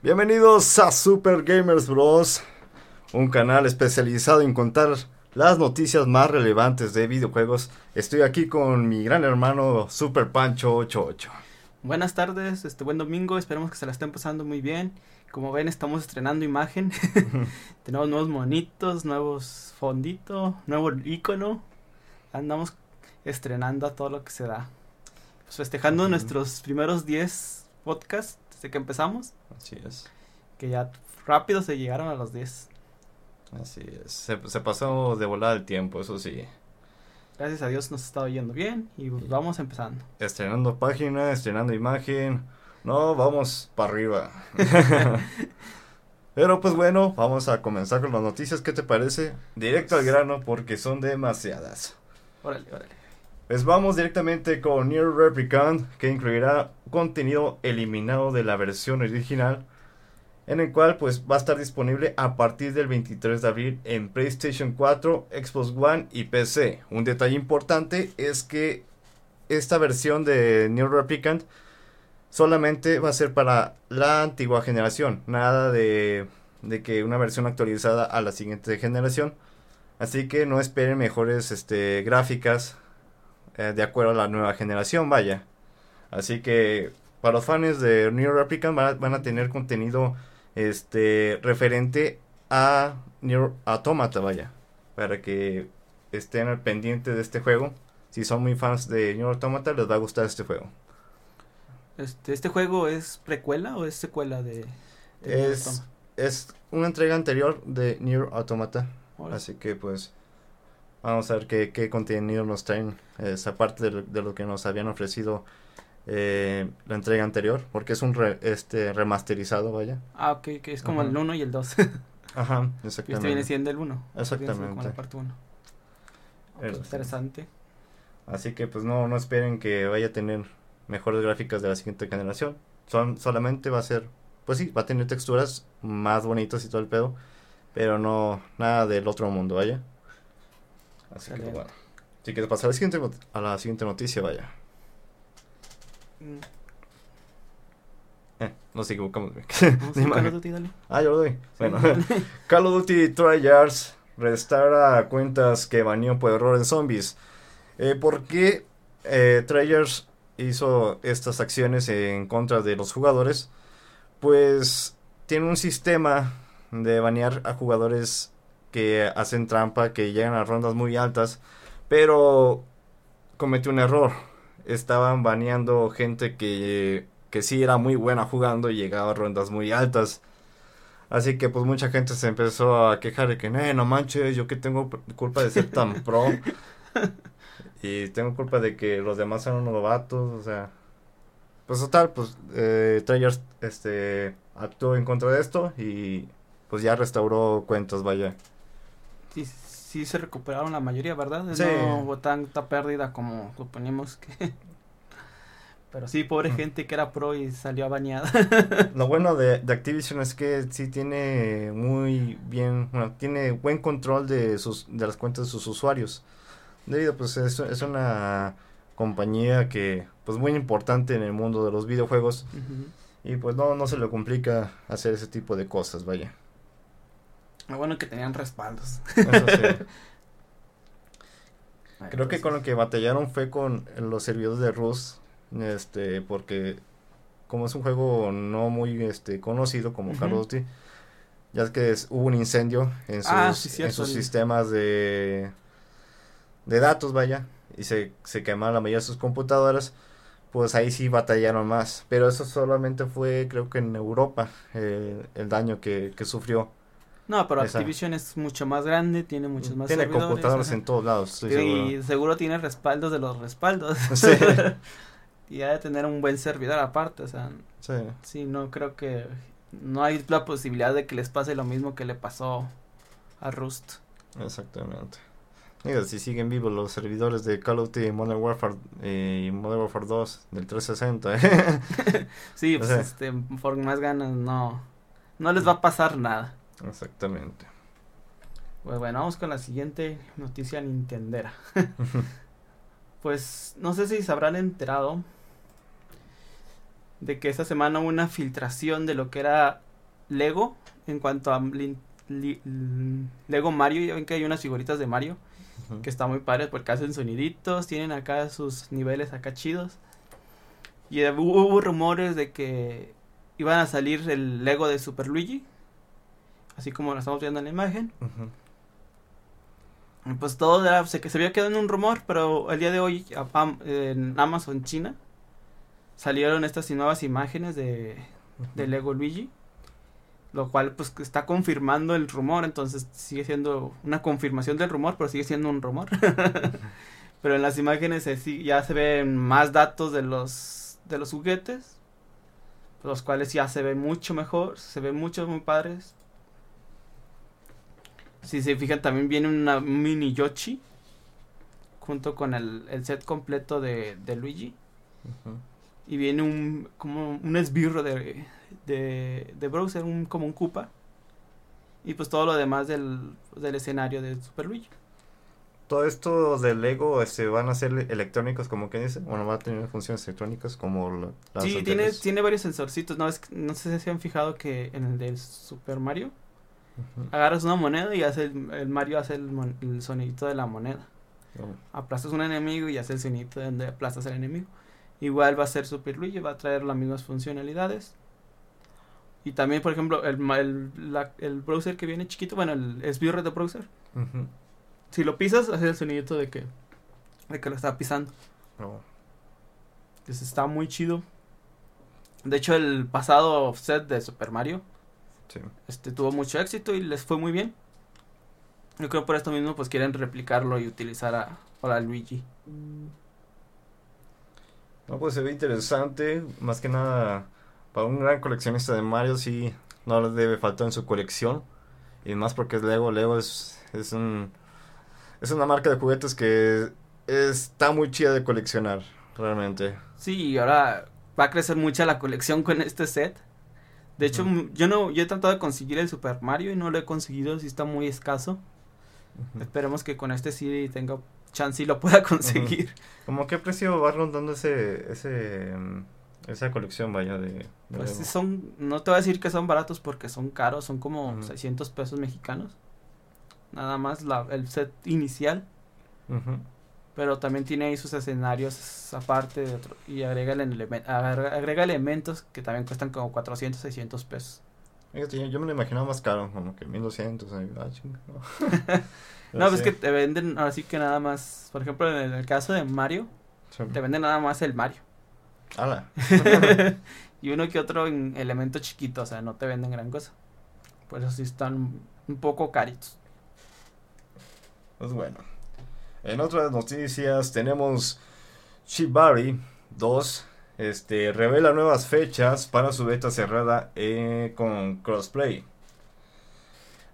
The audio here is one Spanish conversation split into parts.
Bienvenidos a Super Gamers Bros, un canal especializado en contar las noticias más relevantes de videojuegos. Estoy aquí con mi gran hermano Super Pancho 88. Buenas tardes, este buen domingo, esperemos que se la estén pasando muy bien. Como ven, estamos estrenando imagen. Tenemos nuevos monitos, nuevos fonditos, nuevo icono. Andamos estrenando a todo lo que se da. Pues festejando nuestros primeros 10 podcasts desde que empezamos. Así es. Que ya rápido se llegaron a los 10. Así es. Se, se pasó de volada el tiempo, eso sí. Gracias a Dios nos ha estado yendo bien y pues vamos empezando. Estrenando página, estrenando imagen. No, vamos para arriba. Pero pues bueno, vamos a comenzar con las noticias. ¿Qué te parece? Directo al grano porque son demasiadas. Órale, órale. Pues vamos directamente con Near Replicant, que incluirá contenido eliminado de la versión original, en el cual pues va a estar disponible a partir del 23 de abril en PlayStation 4, Xbox One y PC. Un detalle importante es que esta versión de Near Replicant solamente va a ser para la antigua generación, nada de, que una versión actualizada a la siguiente generación. Así que no esperen mejores este, gráficas eh, de acuerdo a la nueva generación, vaya. Así que para los fans de New Replicant van a, van a tener contenido este referente a New Automata, vaya. Para que estén al pendiente de este juego. Si son muy fans de New Automata, les va a gustar este juego. Este, ¿Este juego es precuela o es secuela de...? de es, es una entrega anterior de New Automata. Así que pues vamos a ver qué, qué contenido nos traen. Esa parte de, lo- de lo que nos habían ofrecido eh, la entrega anterior. Porque es un re- este remasterizado, vaya. Ah, ok, que es como Ajá. el 1 y el 2. Ajá, Y este viene exactamente. siendo el 1. Exactamente. Como la parte 1. El- interesante. Así que pues no, no esperen que vaya a tener mejores gráficas de la siguiente generación. Son, solamente va a ser, pues sí, va a tener texturas más bonitas y todo el pedo. Pero no, nada del otro mundo, vaya. Así que bueno. Si quieres pasar a la siguiente, not- a la siguiente noticia, vaya. Mm, Eh, nos equivocamos. Call of Duty, dale. ah, yo lo doy. Sí, Bueno. Call of Duty Tryhards restaura cuentas que baneó por error en zombies. Eh, ¿Por qué eh, Tryhards hizo estas acciones en contra de los jugadores? Pues tiene un sistema de banear a jugadores que hacen trampa, que llegan a rondas muy altas, pero cometió un error. Estaban baneando gente que, que sí era muy buena jugando y llegaba a rondas muy altas. Así que pues mucha gente se empezó a quejar de que, "Eh, no manches, yo que tengo culpa de ser tan pro. y tengo culpa de que los demás son unos novatos, o sea. Pues total, pues eh, este, actuó en contra de esto y pues ya restauró cuentas, vaya. Sí, sí se recuperaron la mayoría, ¿verdad? Sí. No hubo tanta pérdida como suponíamos que... Pero sí, pobre Mm. gente que era pro y salió bañada. Lo bueno de, de Activision es que sí tiene muy bien, bueno, tiene buen control de sus de las cuentas de sus usuarios. Debido, pues es, es una compañía que, pues muy importante en el mundo de los videojuegos y pues no, no se le complica hacer ese tipo de cosas, vaya. Lo bueno que tenían respaldos. Eso sí. Creo que con lo que batallaron fue con los servidores de Rust, este, porque como es un juego no muy este conocido como Call of. Duty, ya es que es- hubo un incendio en sus, Ah, sí, en sus sistemas de, de datos, vaya, y se, se quemaron la mayoría de sus computadoras, pues ahí sí batallaron más, pero eso solamente fue creo que en Europa eh, el daño que, que sufrió. No, pero Esa. Activision es mucho más grande, tiene muchos más Tiene servidores, computadoras ajá. en todos lados, estoy seguro. Y seguro tiene respaldos de los respaldos. Sí. y ha de tener un buen servidor aparte, o sea, Sí. sí, no creo que no hay la posibilidad de que les pase lo mismo que le pasó a Rust. Exactamente. Digo, si siguen vivos los servidores de Call of Duty Modern Warfare eh, y Modern Warfare 2 del 360, ¿eh? Sí, O pues sea. este, por más ganas no, no les va a pasar nada. Exactamente. Pues bueno, vamos con la siguiente noticia nintendera. Pues no sé si se habrán enterado de que esta semana hubo una filtración de lo que era Lego en cuanto a Lego Mario, ya ven que hay unas figuritas de Mario que están muy padres porque hacen soniditos, tienen acá sus niveles acá chidos. Y hubo rumores de que iban a salir el Lego de Super Luigi, así como lo estamos viendo en la imagen. Pues todo era, se, se había quedado en un rumor, pero el día de hoy en Amazon China salieron estas nuevas imágenes de, de Lego Luigi lo cual pues está confirmando el rumor, entonces sigue siendo una confirmación del rumor, pero sigue siendo un rumor. pero en las imágenes ya se ven más datos de los de los juguetes, los cuales ya se ven mucho mejor, se ven mucho muy padres. Si se fijan también viene una mini Yoshi junto con el, set completo de, de Luigi. Y viene un como un esbirro de de, de browser, un, como un Koopa. Y pues todo lo demás del, del escenario de Super Luigi. Todo esto del Lego este, van a ser electrónicos, como que dice. Bueno, va a tener funciones electrónicas como las Sí, tiene, tiene varios sensorcitos. No, es, no sé si se han fijado que en el del Super Mario agarras una moneda y hace el, Mario hace el, el, sonidito de la moneda. Oh. Aplastas un enemigo y hace el sonidito de donde aplastas al enemigo. Igual va a ser Super Luigi, va a traer las mismas funcionalidades. Y también, por ejemplo, el, el, el browser que viene chiquito, bueno, el esbirro de browser. Si lo pisas, hace el sonido de que, de que lo está pisando. Oh. Entonces está muy chido. De hecho, el pasado set de Super Mario este tuvo mucho éxito y les fue muy bien. Yo creo por esto mismo pues quieren replicarlo y utilizar a, a Luigi. No, pues se ve interesante. Más que nada para un gran coleccionista de Mario sí no le debe faltar en su colección. Y más porque es Lego. Lego es, es, un, es una marca de juguetes que está muy chida de coleccionar, realmente. Sí, y ahora va a crecer mucho la colección con este set. De hecho, yo no yo he tratado de conseguir el Super Mario y no lo he conseguido, sí está muy escaso. Esperemos que con este sí tenga chance y lo pueda conseguir. ¿Cómo qué precio va rondando ese ese mm, esa colección, vaya, de... pues son, no te voy a decir que son baratos porque son caros, son como 600 pesos mexicanos. Nada más la, el set inicial. Pero también tiene ahí sus escenarios aparte de otro, y agrega, agrega elementos que también cuestan como 400, 600 pesos. Yo me lo imaginaba más caro, como que 1200. Ah, no, no pues que te venden así que nada más, por ejemplo, en el caso de Mario, te venden nada más el Mario. y uno que otro en elemento chiquito, o sea, no te venden gran cosa. Por eso sí están un poco caritos. Pues bueno. En otras noticias tenemos Shibari 2. Este revela nuevas fechas para su beta cerrada eh, con crossplay.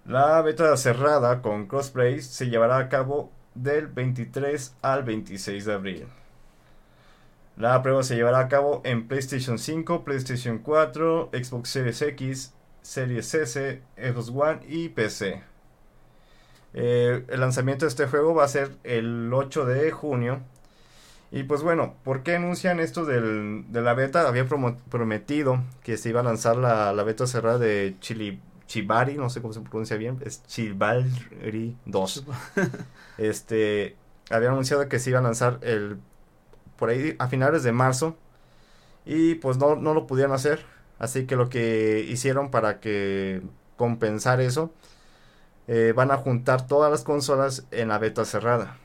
La beta cerrada con crossplay se llevará a cabo del 23 al 26 de abril. La prueba se llevará a cabo en PlayStation 5, PlayStation 4, Xbox Series X, Series S, Xbox One y PC. Eh, el lanzamiento de este juego va a ser el 8 de junio. Y pues bueno, ¿por qué anuncian esto de la beta? Había prometido que se iba a lanzar la, beta cerrada de Chili, Chibari, no sé cómo se pronuncia bien, es Chibari 2. este, había anunciado que se iba a lanzar el por ahí a finales de marzo y pues no, no lo pudieron hacer. Así que lo que hicieron para que compensar eso, eh, van a juntar todas las consolas en la beta cerrada.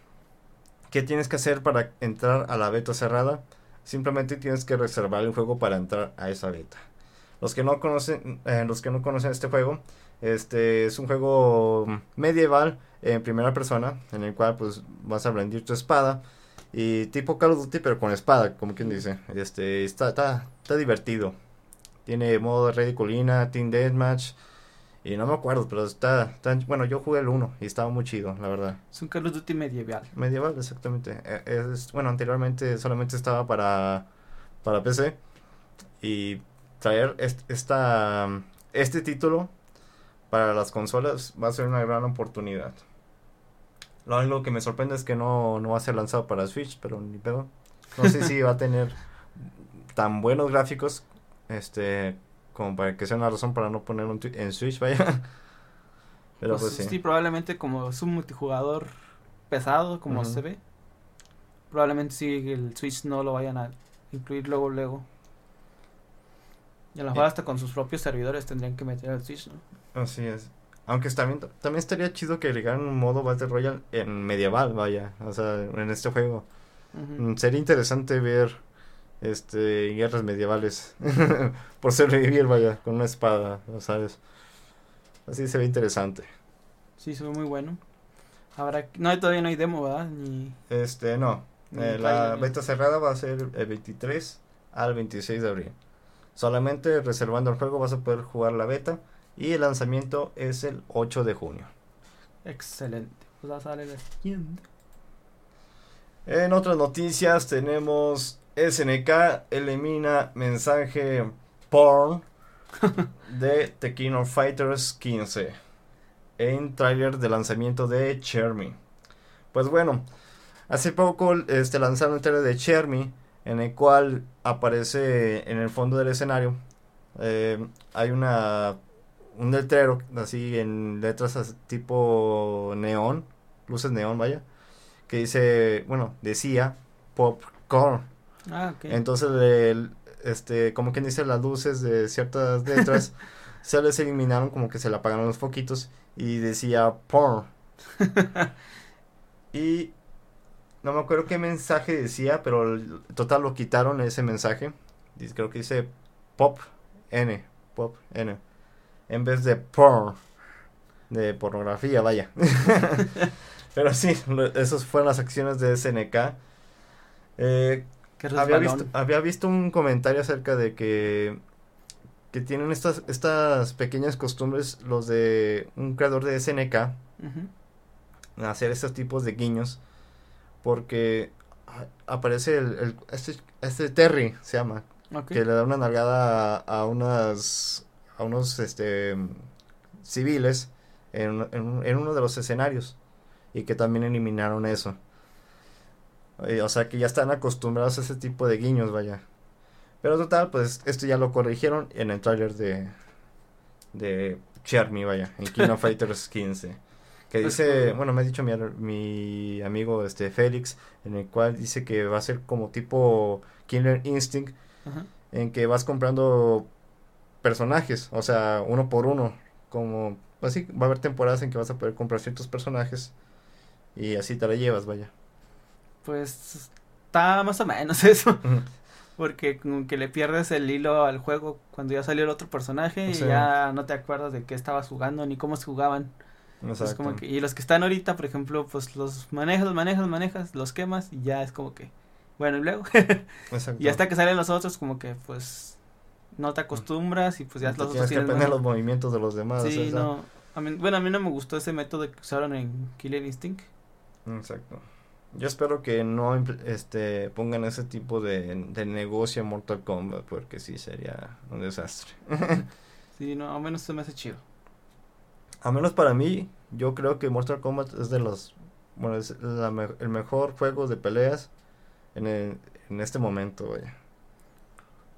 ¿Qué tienes que hacer para entrar a la beta cerrada? Simplemente tienes que reservar el juego para entrar a esa beta. Los que no conocen, eh, los que no conocen este juego, este es un juego medieval en primera persona, en el cual pues vas a blandir tu espada y tipo Call of Duty, pero con espada, como quien dice. Este, está, está, está divertido. Tiene modo de Red Colina, Team Deathmatch. Y no me acuerdo, pero está, Bueno, yo jugué el 1 y estaba muy chido, la verdad. Es un Call of Duty medieval. Medieval, exactamente. E, es, bueno, anteriormente solamente estaba para, para PC. Y traer esta, este título para las consolas va a ser una gran oportunidad. Lo único que me sorprende es que no, va a ser lanzado para Switch, pero ni pedo. No sé si va a tener tan buenos gráficos este como para que sea una razón para no ponerlo en, en Switch, vaya. Pero pues, pues sí. probablemente como es un multijugador pesado, como se ve. Probablemente sí el Switch no lo vayan a incluir luego, luego. Y a lo mejor hasta con sus propios servidores tendrían que meter el Switch, ¿no? Así es. Aunque también, también estaría chido que agregaran un modo Battle Royale en medieval, vaya. O sea, en este juego. Mm, sería interesante ver este guerras medievales por sobrevivir, vaya, con una espada, ¿sabes? Así se ve interesante. Sí, se ve muy bueno. Ahora, no, todavía no hay demo, ¿verdad? Ni... Este, no. Eh, la beta cerrada va a ser el 23 al 26 de abril. Solamente reservando el juego vas a poder jugar la beta y el lanzamiento es el 8 de junio. Excelente. Pues va a salir la siguiente. En otras noticias tenemos SNK elimina mensaje porn de of Fighters 15 en trailer de lanzamiento de Chermy. Pues bueno, hace poco este, lanzaron el trailer de Chermy en el cual aparece en el fondo del escenario. Eh, hay una un letrero así en letras tipo neón, luces neón, vaya, que dice, bueno, decía popcorn. Ah, Entonces, el, este, como quien dice, las luces de ciertas letras se les eliminaron, como que se le apagaron los foquitos y decía porn. y no me acuerdo qué mensaje decía, pero total lo quitaron ese mensaje. Creo que dice pop N, pop N, en vez de porn, de pornografía, vaya. pero sí, esas fueron las acciones de SNK. Eh, había visto, había visto un comentario acerca de que que tienen estas estas pequeñas costumbres los de un creador de SNK hacer estos tipos de guiños porque aparece el, este, este, Terry se llama que le da una nalgada a, unas a unos este civiles en, en uno de los escenarios y que también eliminaron eso o sea que ya están acostumbrados a ese tipo de guiños, vaya. Pero total, pues esto ya lo corrigieron en el trailer de de Chermy, vaya, en King of Fighters 15. Que pues dice, bueno, me ha dicho mi, mi amigo este Félix, en el cual dice que va a ser como tipo Killer Instinct, en que vas comprando personajes, o sea, uno por uno, como así va a haber temporadas en que vas a poder comprar ciertos personajes y así te la llevas, vaya pues está más o menos eso. Porque como que le pierdes el hilo al juego cuando ya salió el otro personaje y ya no te acuerdas de qué estabas jugando ni cómo se jugaban. Como que, y los que están ahorita, por ejemplo, pues los manejas, los manejas, los manejas, los quemas y ya es como que, bueno, y luego. y hasta que salen los otros, como que pues no te acostumbras y pues ya los otros tienes que aprender los movimientos de los demás. Sí, no. A mí, bueno, a mí no me gustó ese método que usaron en Killer Instinct. Exacto. Yo espero que no este, pongan ese tipo de, negocio en Mortal Kombat porque sí sería un desastre. sí, no, al menos se me hace chido. A menos para mí, yo creo que Mortal Kombat es de los, bueno, es el mejor juego de peleas en, en este momento, vaya.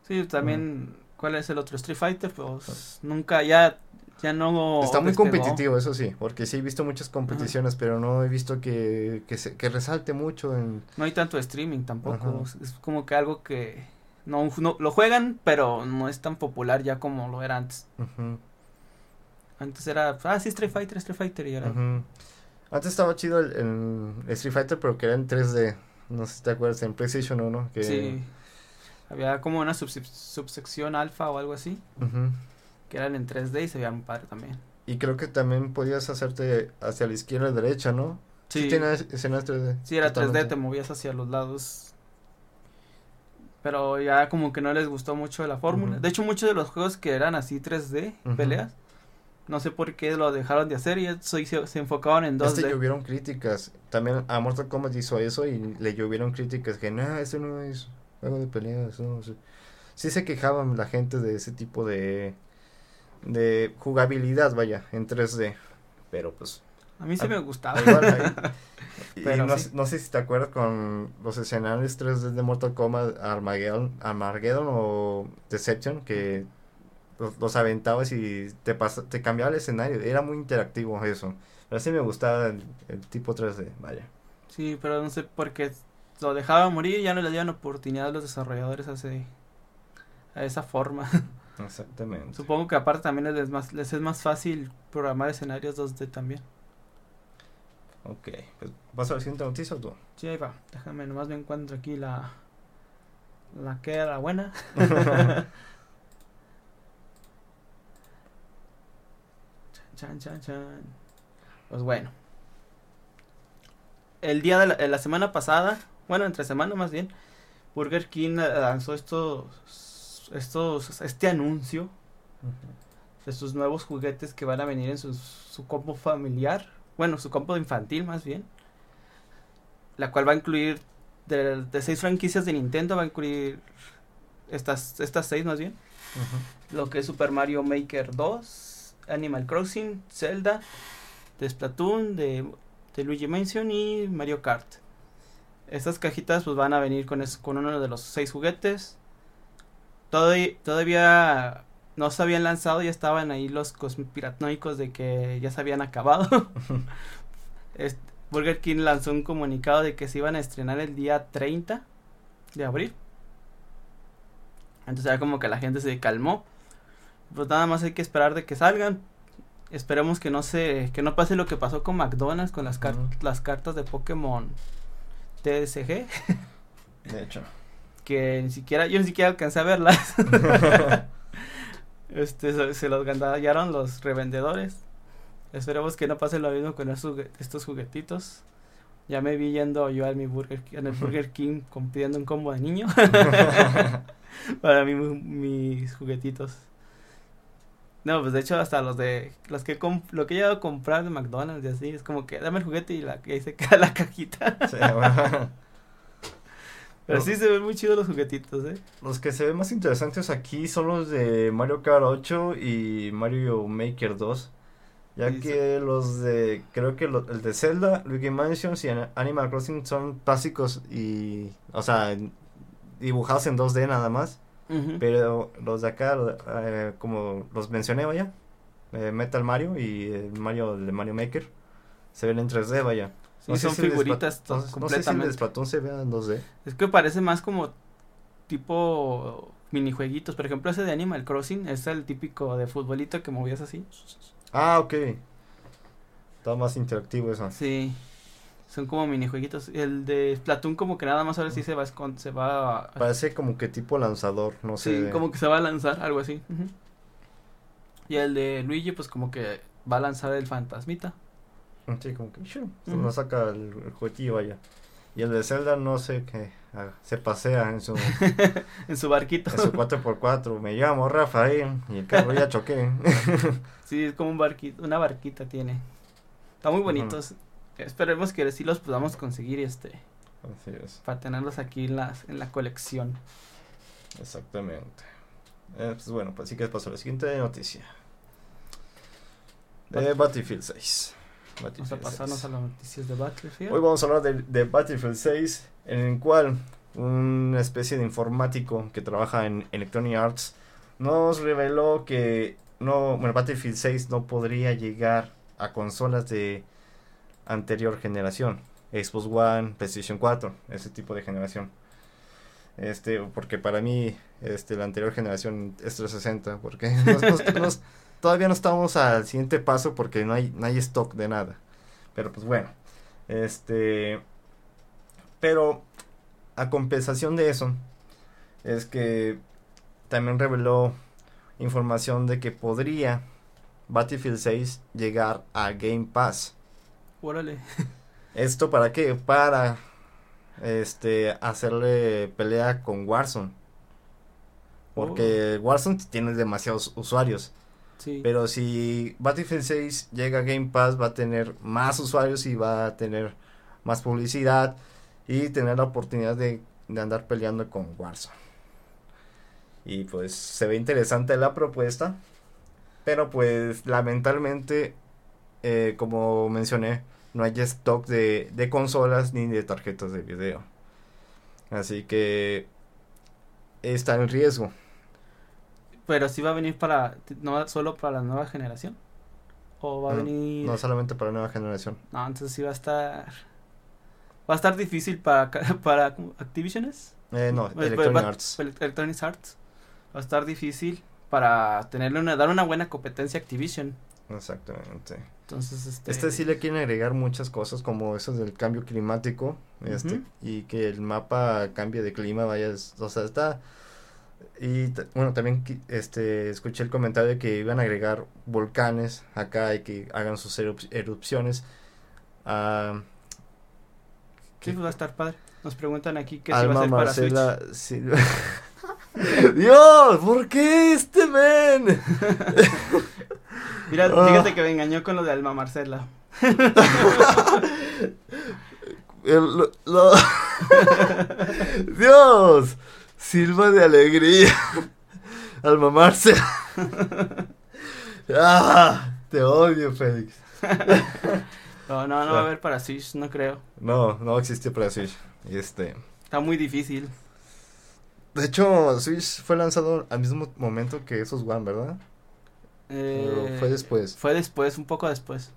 Sí, también, ¿cuál es el otro? Street Fighter, pues, pues nunca, ya ya no. Está muy competitivo, eso sí, porque sí he visto muchas competiciones, pero no he visto que, que, se, que resalte mucho en... No hay tanto streaming tampoco, es como que algo que no, lo juegan, pero no es tan popular ya como lo era antes. Antes era, ah, sí, Street Fighter, Street Fighter, y era... Antes estaba chido el, Street Fighter, pero que era en 3D, no sé si te acuerdas, en PlayStation 1, que... Sí, había como una subsección alfa o algo así que eran en 3D y se veían padre también. Y creo que también podías hacerte hacia la izquierda y derecha, ¿no? Sí. sí escenas 3D. Sí, era 3D, te movías hacia los lados. Pero ya como que no les gustó mucho la fórmula. De hecho, muchos de los juegos que eran así 3D, peleas, no sé por qué lo dejaron de hacer y se, se, enfocaban en 2D. Este llovieron críticas. También a Mortal Kombat hizo eso y le llovieron críticas que, no, eso no es juego de peleas. No, Sí se quejaban la gente de ese tipo de de jugabilidad, vaya, en 3D. Pero pues... A mí sí me gustaba. Pero no, sé si te acuerdas con los escenarios 3D de Mortal Kombat Armageddon, Armageddon o Deception, que los, los aventabas y te, pasa, te cambiaba el escenario. Era muy interactivo eso. Pero sí me gustaba el, el tipo 3D, vaya. Sí, pero no sé por qué lo dejaba morir y ya no le dieron oportunidad a los desarrolladores a, ese, a esa forma. Exactamente. Supongo que aparte también les es más, les es más fácil programar escenarios 2D también. Ok, pues ¿vas a la siguiente noticia o tú? Sí, ahí va. Déjame, nomás me encuentro aquí la. La que era buena. chan, chan, chan, chan. Pues bueno. El día de la, de la semana pasada, bueno, entre semana más bien, Burger King eh, lanzó estos. Estos. Este anuncio de sus nuevos juguetes que van a venir en su, su combo familiar. Bueno, su combo infantil más bien. La cual va a incluir de, de seis franquicias de Nintendo, va a incluir estas, estas seis más bien. Lo que es Super Mario Maker 2, Animal Crossing, Zelda, de Splatoon, de, de Luigi Mansion y Mario Kart. Estas cajitas pues van a venir con, es- con uno de los seis juguetes. Todavía, todavía no se habían lanzado, ya estaban ahí los conspiranoicos de que ya se habían acabado. Este, Burger King lanzó un comunicado de que se iban a estrenar el día 30 de abril. Entonces ya como que la gente se calmó. Pues nada más hay que esperar de que salgan. Esperemos que no se que no pase lo que pasó con McDonald's con las car- las cartas de Pokémon TSG De hecho. Que ni siquiera yo ni siquiera alcancé a verlas. este se, los gandallaron los revendedores. Esperemos que no pase lo mismo con estos, jugue- estos juguetitos. Ya me vi yendo yo al mi Burger en el Burger King pidiendo un combo de niño para mí, mis juguetitos. No, pues de hecho hasta los de los que lo que he llegado a comprar de McDonald's y así es como que dame el juguete y la ahí se queda la cajita. Sí, bueno. Pero sí se ven muy chidos los juguetitos, eh. Los que se ven más interesantes aquí son los de Mario Kart 8 y Mario Maker 2. Ya Sí, que los de, creo que lo- el de Zelda, Luigi Mansions y An- Animal Crossing son básicos y, o sea, dibujados en 2D nada más. Ujú. Pero los de acá, eh, como los mencioné, vaya, eh, Metal Mario y el Mario el de Mario Maker, se ven en 3D, vaya. Sí, No son si figuritas no sé- No sé si el de completamente. Splatoon se vea en 2D. Es que parece más como tipo minijueguitos. Por ejemplo, ese de Animal Crossing es el típico de futbolito que movías así. Ah, ok. Está más interactivo eso. Sí. Son como minijueguitos. El de Splatoon como que nada más ahora sí se va a se va a- Parece como que tipo lanzador, no sí, sé. como que se va a lanzar, algo así. Y el de Luigi pues como que va a lanzar el fantasmita. Sí, como que shoo, se saca el, el juguetillo, vaya. Y el de Zelda, no sé qué. se pasea en su, en su barquito. en su 4x4. Me llamo Rafael y el carro ya choqué. Sí, es como un barquito, una barquita tiene. Está muy bonitos. Esperemos que sí los podamos conseguir este Así es, para tenerlos aquí en las en la colección. exactamente. Eh, pues bueno, pues sí que pasó la siguiente noticia. De Bat- Battlefield 6. Vamos a pasarnos 6. a las noticias de Battlefield. Hoy vamos a hablar de, de Battlefield 6, en el cual una especie de informático que trabaja en Electronic Arts nos reveló que no, bueno, Battlefield 6 no podría llegar a consolas de anterior generación, Xbox One, PlayStation 4, ese tipo de generación. Este, porque para mí, este, la anterior generación es 360, porque nos- nos- nos- todavía no estamos al siguiente paso porque no hay, no hay stock de nada. Pero pues bueno, este, pero a compensación de eso, es que también reveló información de que podría Battlefield 6 llegar a Game Pass. Órale. ¿Esto para qué? Para este hacerle pelea con Warzone. Porque Warzone tiene demasiados usuarios. Pero si Battlefield 6 llega a Game Pass, va a tener más usuarios y va a tener más publicidad y tener la oportunidad de, de andar peleando con Warzone. Y pues se ve interesante la propuesta. Pero pues lamentablemente, eh, como mencioné, no hay stock de, de consolas ni de tarjetas de video. Así que está en riesgo. Pero sí va a venir para, no solo para la nueva generación. O va a No, venir... No solamente para nueva generación. No, entonces sí va a estar... Va a estar difícil para, para ¿cómo? Activisiones. Eh, no, Pues, Electronic pues, va- Arts. pues, Electronic Arts. Va a estar difícil para tenerle una, dar una buena competencia a Activision. Exactamente. Entonces, este... Este sí le quieren agregar muchas cosas como eso del cambio climático este y que el mapa cambie de clima, vaya, o sea, está y bueno, también este escuché el comentario de que iban a agregar volcanes acá y que hagan sus erup- erupciones. Ah, Sí, pues va a estar padre. Nos preguntan aquí que si va a ser para Switch. Silva. Dios, ¿por qué este men? Mira, Ah. fíjate que me engañó con lo de Alma Marcela. El- lo- lo- Dios, Silva de alegría al mamarse. ah, te odio, Félix. No, no, no va a haber para Switch, no creo. No, no existe para Switch. Este, Está muy difícil. de hecho, Switch fue lanzado al mismo momento que esos One, ¿verdad? Eh, fue después. Fue después, un poco después.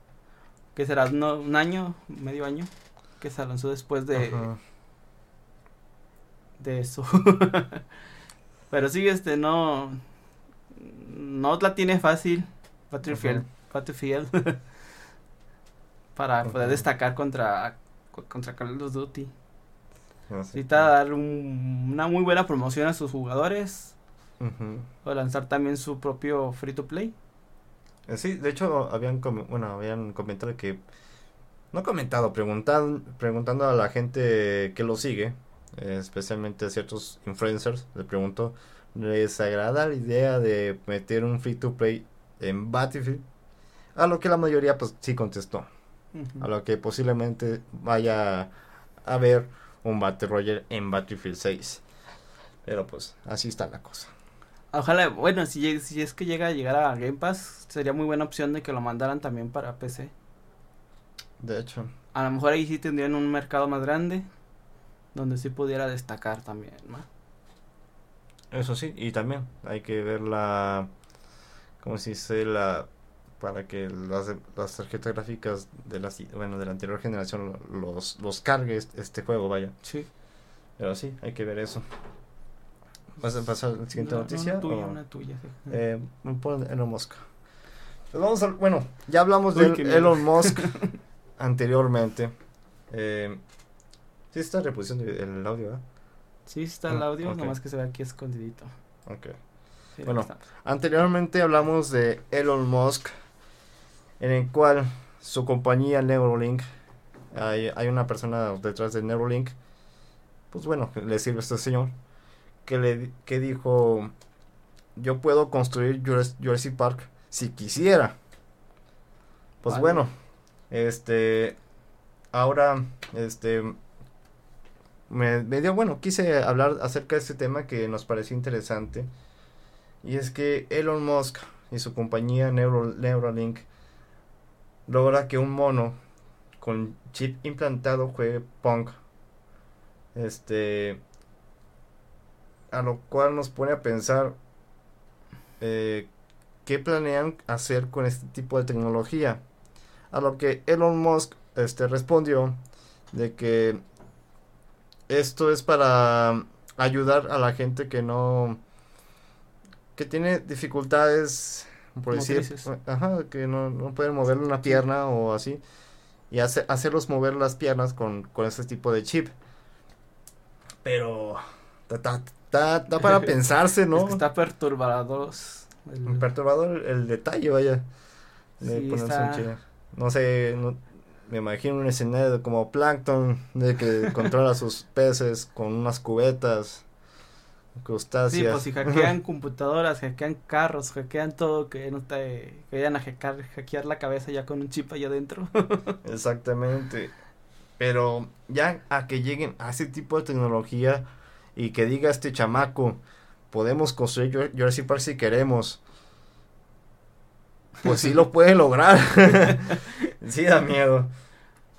¿Qué será? ¿No, ¿Un año? ¿Medio año? Que se lanzó después de, Ajá. De eso. Pero sí, este, no. No la tiene fácil. Battlefield. Ajá. Battlefield. para poder destacar contra, contra Call of Duty. Sé. Necesita dar un- una muy buena promoción a sus jugadores. O lanzar también su propio free to play. Eh, Sí, de hecho habían bueno, habían comentado que no comentado, preguntan, preguntando a la gente que lo sigue, eh, especialmente a ciertos influencers, le pregunto, ¿les agrada la idea de meter un free to play en Battlefield? A lo que la mayoría pues sí contestó, a lo que posiblemente vaya a haber un Battle Royale en Battlefield 6. Pero pues así está la cosa. Ojalá, bueno, si, si es que llega a llegar a Game Pass, sería muy buena opción de que lo mandaran también para PC. De hecho, A lo mejor ahí sí tendrían un mercado más grande, donde sí pudiera destacar también, ¿no? Eso sí, y también hay que ver la, ¿cómo se dice? La, para que las, las tarjetas gráficas de la, si- bueno, de la anterior generación lo- los, los cargue este, juego, vaya. Sí. Pero sí, hay que ver eso. ¿Vas a pasar a la siguiente noticia? Una tuya, o- una tuya, sí. Eh, me pone Elon Musk. Pues vamos a, bueno, ya hablamos Uy, de. Elon Musk anteriormente. Eh, sí está reproduciendo el audio, ¿verdad? Sí, está el Ah, audio, nomás que se ve aquí escondidito. Ok. Sí, Bueno. Anteriormente hablamos de Elon Musk, en el cual su compañía Neuralink, hay, hay una persona detrás de Neuralink, pues bueno, le sirve a este señor, que, le, que dijo, yo puedo construir Jurass- Jurassic Park si quisiera. Pues Vale. bueno, este, ahora, este, me, dio, bueno, quise hablar acerca de este tema que nos pareció interesante. Y es que Elon Musk y su compañía Neuro- Neuralink logra que un mono con chip implantado juegue Pong. Este. A lo cual nos pone a pensar. eh, ¿Qué planean hacer con este tipo de tecnología? A lo que Elon Musk este, respondió de que esto es para ayudar a la gente que no que tiene dificultades por decir ajá, que no, no pueden mover una pierna o así y hace- hacerlos mover las piernas con, con ese tipo de chip pero ta- ta para pensarse no Es que está perturbador. el- perturbador el, el detalle vaya de Sí, ponerse está- un chip. no sé no- me imagino un escenario como Plankton de que controla sus peces con unas cubetas crustáceas Sí, pues si hackean computadoras, hackean carros, hackean todo, que no te que vayan a hackear, hackear la cabeza ya con un chip allá adentro. Exactamente. Pero ya a que lleguen a ese tipo de tecnología y que diga este chamaco, podemos construir Jur- Jurassic Park si queremos. Pues sí lo puede lograr. Sí da miedo.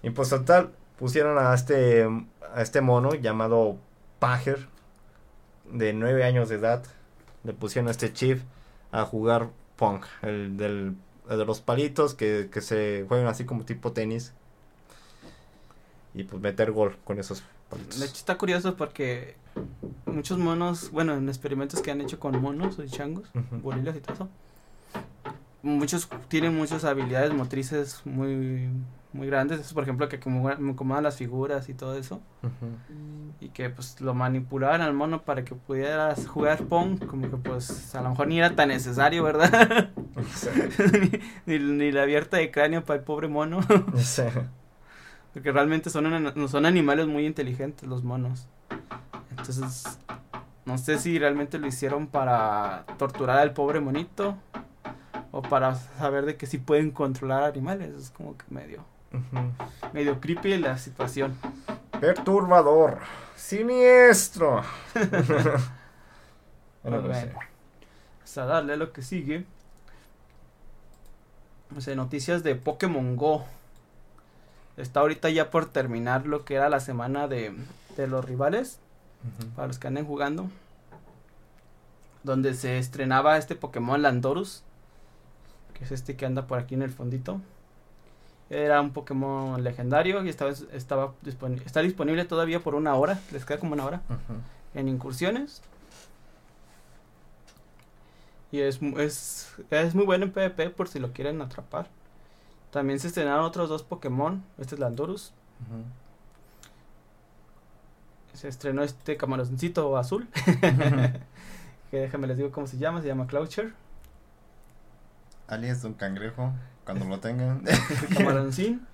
Y pues total, pusieron a este, a este mono llamado Pager, de nueve años de edad. Le pusieron este chip a jugar Pong, el, del, el de los palitos que, que se juegan así como tipo tenis. Y pues meter gol con esos palitos. De hecho está curioso porque muchos monos, bueno, en experimentos que han hecho con monos o changos, gorilas y todo eso, muchos tienen muchas habilidades motrices muy muy grandes, eso, por ejemplo que como me acomodan las figuras y todo eso y que pues lo manipularan al mono para que pudieras jugar Pong, como que pues a lo mejor ni era tan necesario, ¿verdad? Sí. ni, ni la abierta de cráneo para el pobre mono, porque realmente son, ana- son animales muy inteligentes los monos. Entonces, no sé si realmente lo hicieron para torturar al pobre monito o para saber de que sí pueden controlar animales. Es como que medio, medio creepy la situación. Perturbador. Siniestro. Bueno. Bueno, pues a darle a lo que sigue. O sea, noticias de Pokémon Go. Está ahorita ya por terminar lo que era la semana de, de los rivales. Para los que anden jugando. Donde se estrenaba este Pokémon Landorus. Que es este que anda por aquí en el fondito. Era un Pokémon legendario y estaba, estaba está disponible todavía por una hora. Les queda como una hora en incursiones. Y es, es, es muy bueno en PvP por si lo quieren atrapar. También se estrenaron otros dos Pokémon. Este es Landorus. Ujú. Se estrenó este camaroncito azul. que déjame les digo cómo se llama. Se llama Cloucher. Alias de un cangrejo, cuando lo tengan. Camaroncín.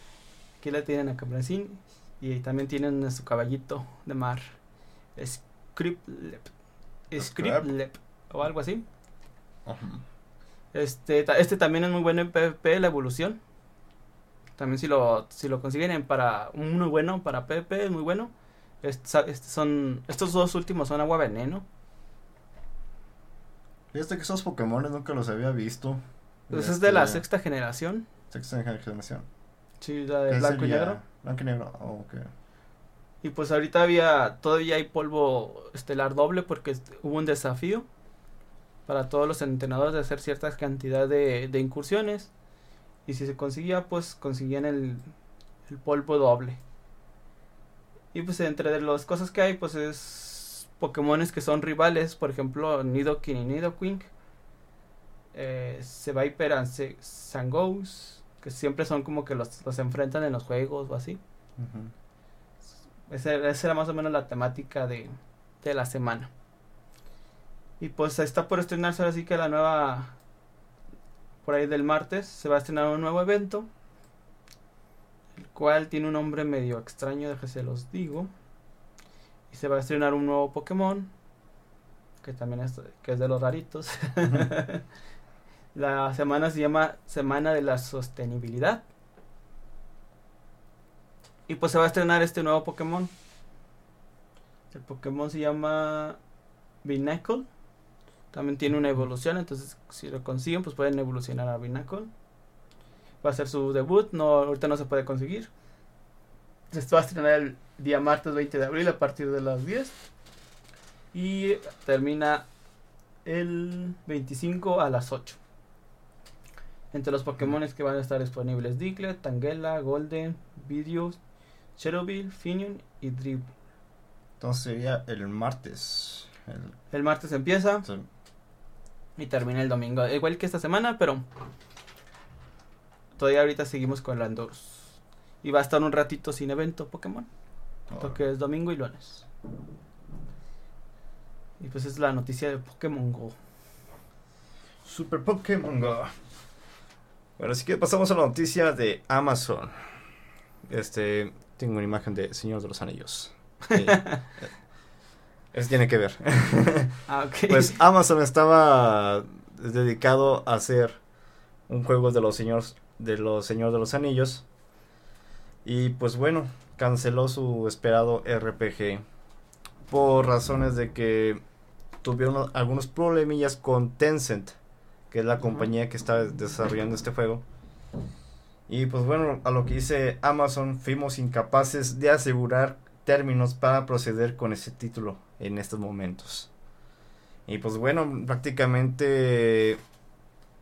Aquí la tienen a Camaroncín. Y también tienen a su caballito de mar. Scriplep. Scriplep. O algo así. Este, este también es muy bueno en PvP, la evolución. También si lo, si lo consiguen en para uno bueno para PvP es muy bueno. Est- este son, estos dos últimos son agua veneno. Fíjate que esos Pokémon nunca los había visto. Pues es de la Este, sexta generación. Sexta generación. Sí, la de ¿Qué blanco y negro. Blanco y negro. Oh, ok. Y pues ahorita había, todavía hay polvo estelar doble porque hubo un desafío para todos los entrenadores de hacer cierta cantidad de, de incursiones. Y si se conseguía, pues conseguían el, el polvo doble. Y pues entre las cosas que hay, pues es Pokémones que son rivales, por ejemplo, Nidoking y Nidoqueen. Eh, Seviper and Se- Sangous, que siempre son como que los, los enfrentan en los juegos o así. Ese- Esa era más o menos la temática de, de la semana. Y pues está por estrenarse ahora sí que la nueva. Por ahí del martes se va a estrenar un nuevo evento. El cual tiene un nombre medio extraño, déjense los digo. Y se va a estrenar un nuevo Pokémon. Que también es, que es de los raritos. la semana se llama Semana de la Sostenibilidad. Y pues se va a estrenar este nuevo Pokémon. El Pokémon se llama Binacle. También tiene una evolución, entonces si lo consiguen, pues pueden evolucionar a Binacle. Va a ser su debut, no, ahorita no se puede conseguir. Se va a estrenar el día martes 20 de abril a partir de las 10. Y termina el 25 a las 8. Entre los Pokémon que van a estar disponibles Diglett, Tangela, Golden, Video, Cherubim, Finion y Drip. Entonces sería el martes. El- El martes empieza sí. y termina el domingo. Igual que esta semana, pero todavía ahorita seguimos con Landorus. Y va a estar un ratito sin evento Pokémon. Porque es domingo y lunes. Y pues es la noticia de Pokémon Go. Super Pokémon Go. Bueno, así que pasamos a la noticia de Amazon. Este, tengo una imagen de Señor de los Anillos. Eh, Eso tiene que ver. Ah. Pues Amazon estaba dedicado a hacer un juego de los señores de los Señor de los Anillos. Y pues bueno, canceló su esperado RPG por razones de que tuvieron algunos problemillas con Tencent, que es la compañía que está desarrollando este juego. Y pues bueno, a lo que dice Amazon, fuimos incapaces de asegurar términos para proceder con ese título en estos momentos. Y pues bueno, prácticamente,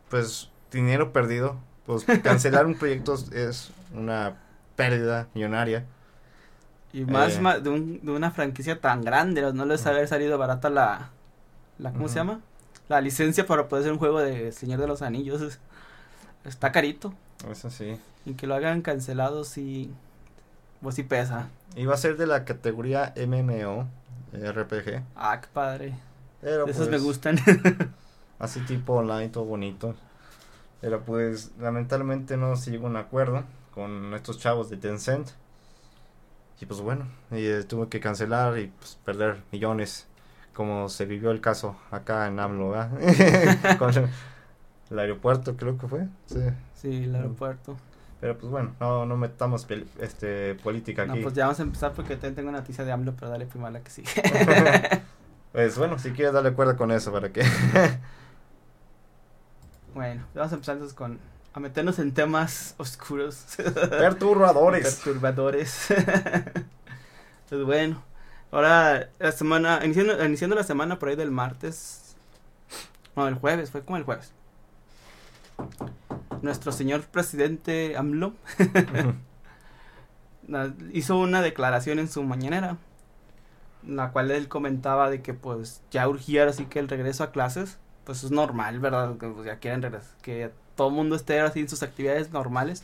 pues dinero perdido. Pues cancelar un proyecto es una pérdida millonaria. Y más Eh. de, un- de una franquicia tan grande, no les haber salido barata la, la ¿cómo se llama? La licencia para poder hacer un juego de Señor de los Anillos. es- Está carito. Eso sí. Y que lo hagan cancelado sí, pues sí pesa. Iba a ser de la categoría MMO, RPG. Ah, qué padre. Pero esos me pues, gustan. Así tipo online, todo bonito. Pero pues lamentablemente no se llegó a un acuerdo con estos chavos de Tencent. Y pues bueno, y, eh, tuve que cancelar y pues perder millones. Como se vivió el caso acá en AMLO, ¿verdad? con el, aeropuerto creo que fue. Sí. sí, el aeropuerto. Pero pues bueno, no, no metamos este, política No, aquí. pues ya vamos a empezar porque también tengo una noticia de AMLO, pero dale primero a la que sigue. pues bueno, si quieres darle cuerda con eso para que... bueno, vamos a empezar entonces con a meternos en temas oscuros. Perturbadores. Perturbadores. pues bueno, ahora la semana, iniciando, iniciando la semana por ahí del martes, no, el jueves, fue como el jueves. Nuestro señor presidente AMLO hizo una declaración en su mañanera, en la cual él comentaba de que pues ya urgía así que el regreso a clases, pues es normal, ¿verdad? Que pues, ya quieren regresar, que todo el mundo esté así en sus actividades normales.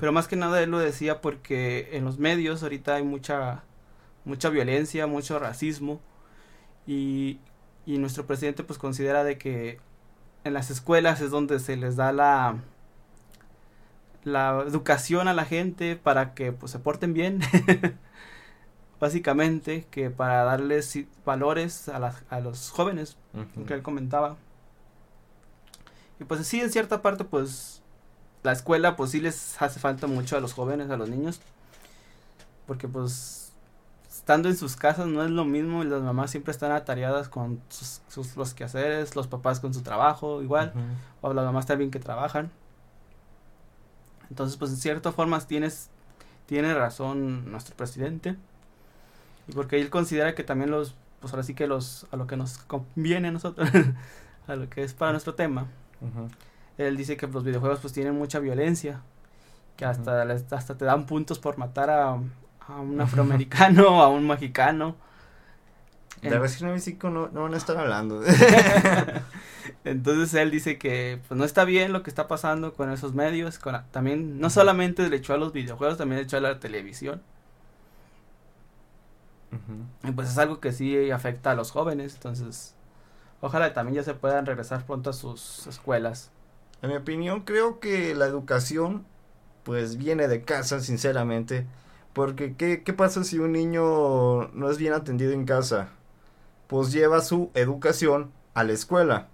Pero más que nada él lo decía porque en los medios ahorita hay mucha mucha violencia, mucho racismo y, y nuestro presidente pues considera de que en las escuelas es donde se les da la la educación a la gente para que pues se porten bien básicamente que para darles valores a, las, a los jóvenes que él comentaba. Y pues sí, en cierta parte, pues la escuela, pues sí les hace falta mucho a los jóvenes, a los niños. Porque pues estando en sus casas no es lo mismo y las mamás siempre están atareadas con sus, sus- los quehaceres, los papás con su trabajo igual, Ujú. o las mamás también que trabajan. Entonces, pues en cierta forma tienes, tiene razón nuestro presidente. Y porque él considera que también los, pues ahora sí que los, a lo que nos conviene a nosotros, a lo que es para nuestro tema, Él dice que los videojuegos pues tienen mucha violencia, que hasta, hasta te dan puntos por matar a, a un afroamericano o a un mexicano. De En- Resident Evil 5 no, no van a estar hablando. Entonces él dice que pues no está bien lo que está pasando con esos medios, con la- también no solamente le echó a los videojuegos, también le echó a la televisión. Y pues es algo que sí afecta a los jóvenes, entonces ojalá también ya se puedan regresar pronto a sus escuelas. En mi opinión, creo que la educación, pues viene de casa, sinceramente. Porque, ¿qué, qué pasa si un niño no es bien atendido en casa? Pues lleva su educación a la escuela.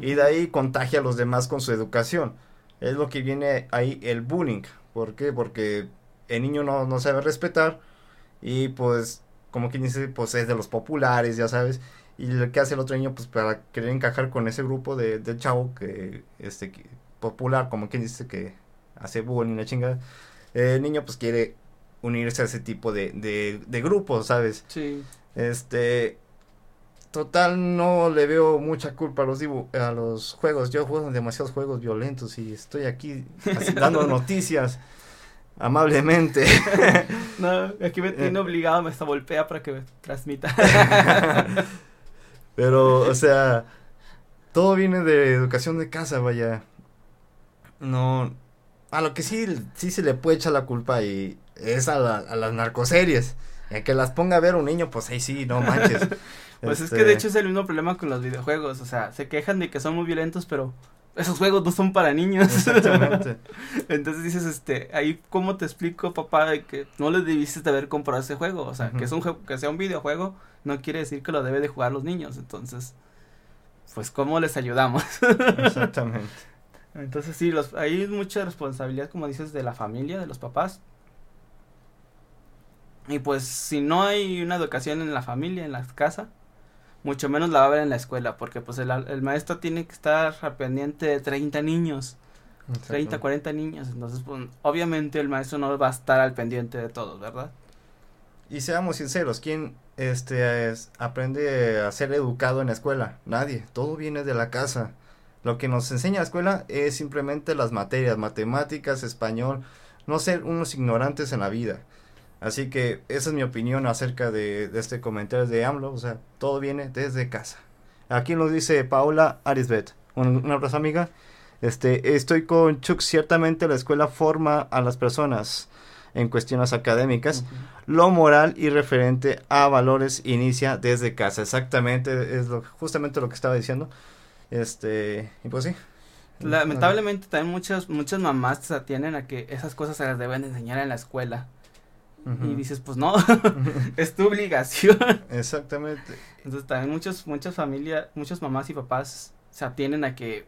Y de ahí contagia a los demás con su educación. Es lo que viene ahí el bullying. ¿Por qué? Porque el niño no, no sabe respetar. Y pues, como quien dice, pues es de los populares, ya sabes. Y lo que hace el otro niño, pues para querer encajar con ese grupo de, del chavo que, este, que- popular, como quien dice que hace bullying, la chingada. El niño pues quiere unirse a ese tipo de, de, de grupos, ¿sabes? Sí, Este, total, no le veo mucha culpa a los dibu- a los juegos. Yo juego demasiados juegos violentos y estoy aquí así dando noticias amablemente. no, aquí me Eh. tiene obligado, me está golpea para que me transmita. Pero, o sea, todo viene de educación de casa, vaya. No, a lo que sí, sí se le puede echar la culpa y es a, la- a las narcoseries. Y que las ponga a ver un niño, pues ahí sí, no manches. Pues es Este, que de hecho es el mismo problema con los videojuegos, o sea, se quejan de que son muy violentos, pero esos juegos no son para niños. Exactamente. Entonces dices, este, ahí cómo te explico, papá, de que no le debiste de haber comprado ese juego, o sea, que es un juego, que sea un videojuego, no quiere decir que lo debe de jugar los niños, entonces, pues cómo les ayudamos. Exactamente. Entonces sí, los, hay mucha responsabilidad, como dices, de la familia, de los papás. Y pues si no hay una educación en la familia, en la casa, mucho menos la va a haber en la escuela, porque pues el, el maestro tiene que estar al pendiente de 30 niños, 30, 40 niños, entonces pues obviamente el maestro no va a estar al pendiente de todos, ¿verdad? Y seamos sinceros, ¿quién este, aprende a ser educado en la escuela? Nadie, todo viene de la casa. Lo que nos enseña la escuela es simplemente las materias, matemáticas, español, no ser unos ignorantes en la vida. Así que esa es mi opinión acerca de, este comentario de AMLO, o sea, todo viene desde casa. Aquí nos dice Paula Arisbet, una abrazo amiga. Este, estoy con Chuck, ciertamente la escuela forma a las personas en cuestiones académicas. Lo moral y referente a valores inicia desde casa. Exactamente, es lo, justamente lo que estaba diciendo. Este, y pues sí. Lamentablemente también muchas, muchas mamás se atienden a que esas cosas se las deben enseñar en la escuela. Y dices, pues no, es tu obligación. Exactamente. Entonces también muchos, muchas familias, muchas mamás y papás se atienden a que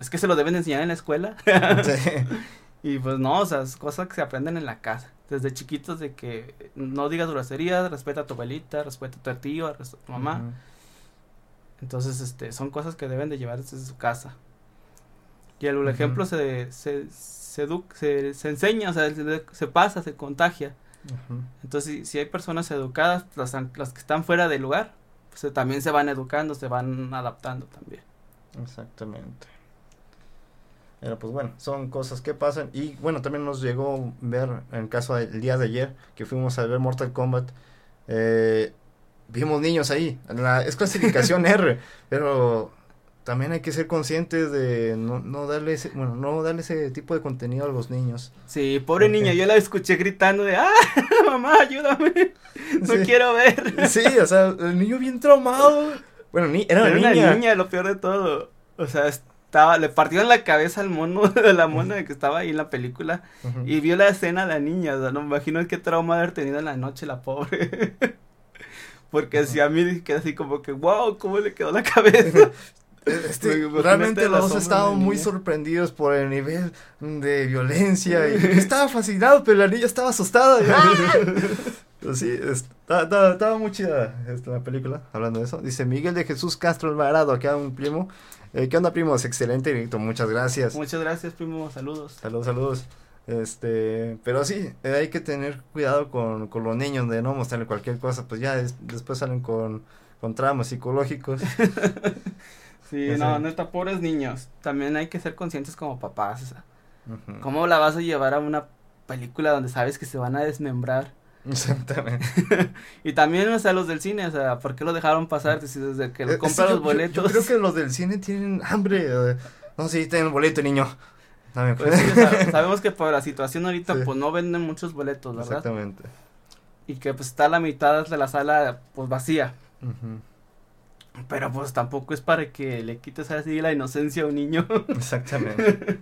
es que se lo deben enseñar en la escuela. sí. Y pues no, o sea, es cosas que se aprenden en la casa. Desde chiquitos de que no digas groserías, respeta a tu abuelita, respeta a tu tío, a tu mamá. Entonces, este, son cosas que deben de llevar desde su casa. Y el, ejemplo se, se, se, se, enseña, o sea, se, pasa, se contagia. Entonces, si, si, hay personas educadas, las, las que están fuera del lugar, pues también se van educando, se van adaptando también. Exactamente. Pero pues bueno, son cosas que pasan. Y bueno, también nos llegó ver, en el caso del día de ayer, que fuimos a ver Mortal Kombat, eh, vimos niños ahí. La, es clasificación R, pero también hay que ser conscientes de no, no darle ese, bueno, no darle ese tipo de contenido a los niños. Sí, pobre niña, yo la escuché gritando de, ah, mamá, ayúdame, no quiero ver. Sí, o sea, el niño bien traumado. Bueno, ni, era, una niña. lo peor de todo. O sea, estaba, le partieron la cabeza al mono de la mona que estaba ahí en la película y vio la escena de la niña, o sea, no me imagino qué trauma haber tenido en la noche la pobre. Porque si a mí queda así como que, wow, ¿cómo le quedó la cabeza? Este, realmente los dos estaban muy sorprendidos por el nivel de violencia y estaba fascinado, pero la niña estaba asustada. sí, estaba, estaba, muy chida esta película, hablando de eso. Dice Miguel de Jesús Castro Alvarado, aquí un primo. Eh, ¿Qué onda, primos? Excelente directo, muchas gracias. Muchas gracias, primo, saludos. Saludos, saludos. Este, pero sí, eh, hay que tener cuidado con, con los niños de no mostrarle cualquier cosa, pues ya después salen con, con tramos psicológicos. Sí, no, no está pobres niños. También hay que ser conscientes como papás. ¿Cómo la vas a llevar a una película donde sabes que se van a desmembrar? Exactamente. y también, o sea, los del cine, o sea, ¿por qué lo dejaron pasar desde que lo eh, compran los boletos? Yo, creo que los del cine tienen hambre. No sé si tienen boleto, niño. Pues sabemos que por la situación ahorita, pues no venden muchos boletos, ¿verdad? Exactamente. Y que pues está la mitad de la sala, pues vacía. Pero pues tampoco es para que le quites así la inocencia a un niño. Exactamente.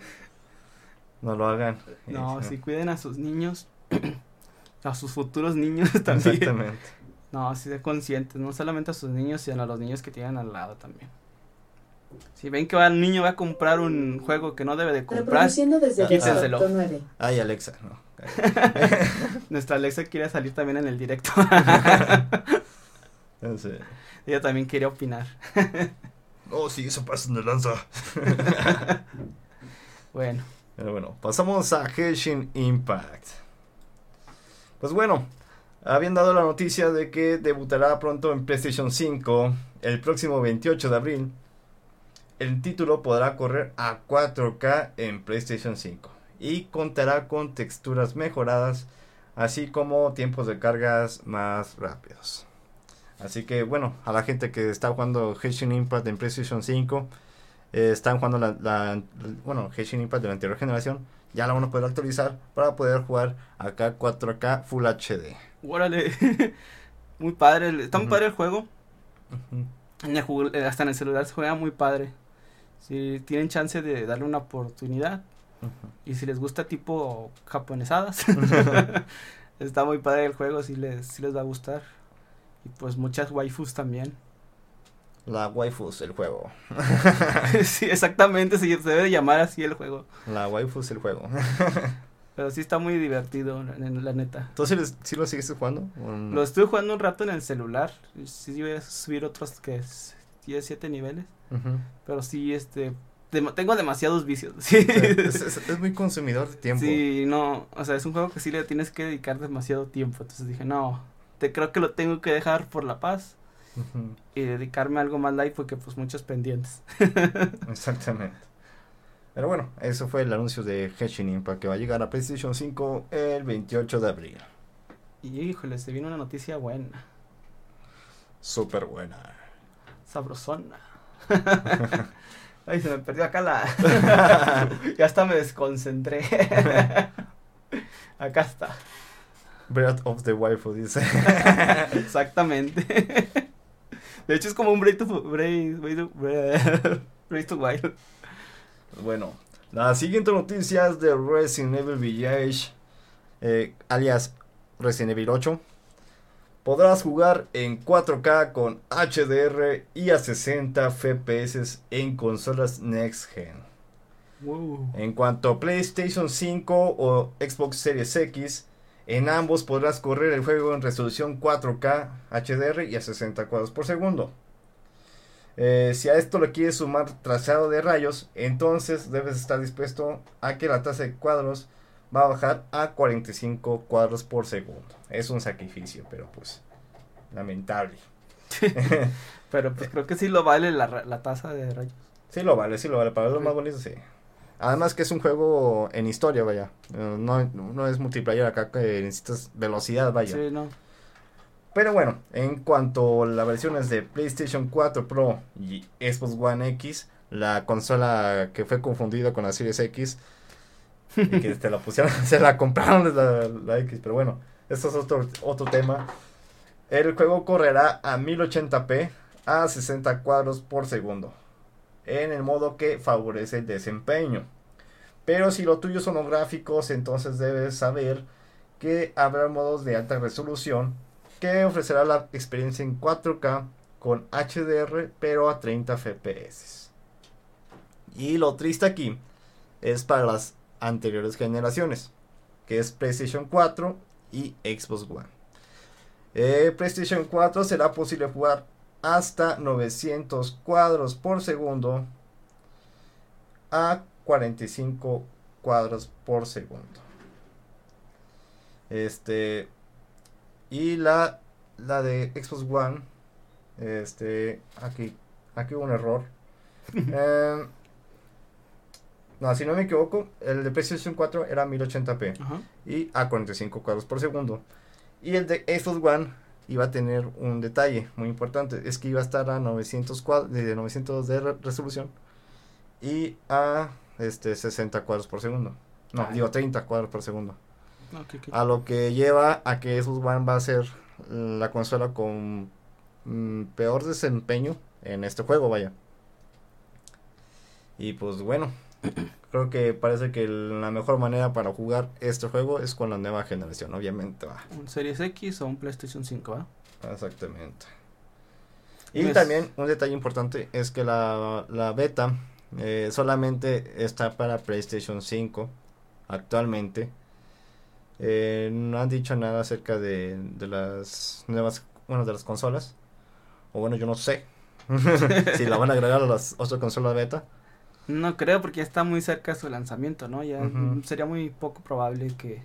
no lo hagan. No, si cuiden a sus niños. a sus futuros niños también. Exactamente. No, así de conscientes, no solamente a sus niños, sino a los niños que tienen al lado también. Si ven que va, el niño va a comprar un juego que no debe de comprar, desde quítenselo. Ay, Alexa, no. Nuestra Alexa quiere salir también en el directo. Ella también quiere opinar. oh, sí, eso pasa en el lanza. bueno. Pero bueno, pasamos a Henshin Impact. Pues bueno, habían dado la noticia de que debutará pronto en PlayStation 5 el próximo 28 de abril. El título podrá correr a 4K en PlayStation 5 y contará con texturas mejoradas, así como tiempos de cargas más rápidos. Así que bueno, a la gente que está jugando Henshin Impact en PlayStation 5, eh, están jugando la, la, bueno, Henshin Impact de la anterior generación, ya la van a poder actualizar para poder jugar acá 4K Full HD. Órale, muy padre, está muy padre el juego. Eh, hasta en el celular se juega muy padre. Si tienen chance de darle una oportunidad y si les gusta tipo japonesadas, está muy padre el juego, si les, si les va a gustar. Y pues muchas waifus también. La waifus, el juego. sí, exactamente, se debe llamar así el juego. La waifus, el juego. Pero sí está muy divertido, la, neta. ¿Tú sí, lo sigues jugando? Lo estuve jugando un rato en el celular. Sí voy a subir otros que es 10, 7 niveles. Pero sí, este, tengo demasiados vicios. Sí. es, muy consumidor de tiempo. Sí, no, o sea, es un juego que sí le tienes que dedicar demasiado tiempo. Entonces dije, no, Te creo que lo tengo que dejar por la paz y dedicarme a algo más light porque pues muchos pendientes. Exactamente. Pero bueno, eso fue el anuncio de Genshin Impact que va a llegar a PlayStation 5 el 28 de abril. Y híjole, se vino una noticia buena, Súper buena. sabrosona. Ay, se me perdió acá la... ya hasta me desconcentré. acá está. Breath of the Waifu dice. Exactamente. De hecho es como un Breath to Breath, Breath, to Wild. Bueno, la siguiente noticia es de Resident Evil Village, eh, alias Resident Evil 8. Podrás jugar en 4K con HDR y a 60 FPS en consolas Next Gen. Wow. En cuanto a PlayStation 5 o Xbox Series X, en ambos podrás correr el juego en resolución 4K HDR y a 60 cuadros por segundo. Eh, si a esto le quieres sumar trazado de rayos, entonces debes estar dispuesto a que la tasa de cuadros va a bajar a 45 cuadros por segundo. Es un sacrificio, pero pues lamentable. Pero pues creo que sí lo vale la, tasa de rayos. Sí lo vale, sí lo vale. Para Sí. más bonito, sí. Además que es un juego en historia, vaya. Eh, No, no es multiplayer acá que necesitas velocidad, vaya. Sí, no. Pero bueno, en cuanto a las versiones de PlayStation 4 Pro y Xbox One X, la consola que fue confundida con la Series X y que te la pusieron, se la compraron la X, pero bueno, esto es otro, otro tema. El juego correrá a 1080p a 60 cuadros por segundo, en el modo que favorece el desempeño. Pero si lo tuyo son los gráficos, entonces debes saber que habrá modos de alta resolución que ofrecerá la experiencia en 4K con HDR pero a 30 FPS. Y lo triste aquí es para las anteriores generaciones, que es PlayStation 4 y Xbox One. Eh, PlayStation 4 será posible jugar hasta 900 cuadros por segundo a 45 cuadros por segundo. Este y la la de Xbox One este aquí aquí hubo un error. Em, no, si no me equivoco, el de PlayStation 4 era 1080p Ajá. y a 45 cuadros por segundo. Y el de Xbox One iba a tener un detalle muy importante, es que iba a estar a 900 cuadros, de 900 de re- resolución y a este 60 cuadros por segundo. No, Ay. digo 30 cuadros por segundo. Ok. A lo que lleva a que Xbox One va a ser la consola con mm, peor desempeño en este juego, vaya. Y pues bueno, creo que parece que la mejor manera para jugar este juego es con la nueva generación, obviamente va. ¿Un Series X o un PlayStation 5, ¿va? Exactamente. Y Pues- también un detalle importante es que la, la beta eh, solamente está para PlayStation 5 actualmente. Eh, no han dicho nada acerca de, de las nuevas, bueno, de las consolas. O bueno, yo no sé si la van a agregar a las otras consolas beta. No creo porque ya está muy cerca de su lanzamiento, ¿no? Ya mm, sería muy poco probable que,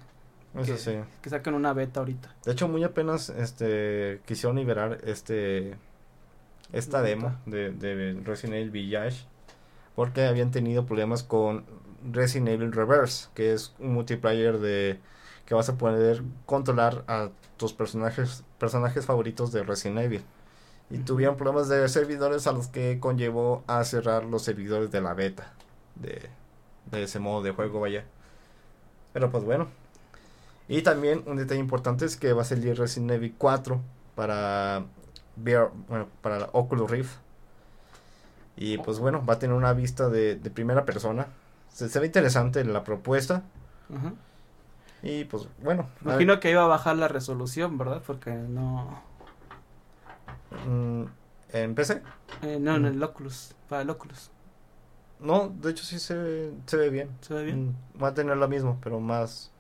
que, sí. que saquen una beta ahorita. De hecho, muy apenas este quisieron liberar este esta demo de, de Resident Evil Village porque habían tenido problemas con Resident Evil Reverse, que es un multiplayer de que vas a poder controlar a tus personajes personajes favoritos de Resident Evil. Y tuvieron problemas de servidores a los que conllevó a cerrar los servidores de la beta de, de ese modo de juego, vaya. Pero pues bueno. Y también un detalle importante es que va a salir Resident Evil 4 para VR, bueno, para Oculus Rift. Y pues bueno, va a tener una vista de, de primera persona. Se, se ve interesante la propuesta. Ajá. Y pues bueno. Imagino que iba a bajar la resolución, ¿verdad? Porque no... mm, en PC. eh, no, en el Oculus, para el Oculus. No, de hecho sí se, ve- se ve bien. ¿Se ve bien? Mm, Va a tener lo mismo, pero más,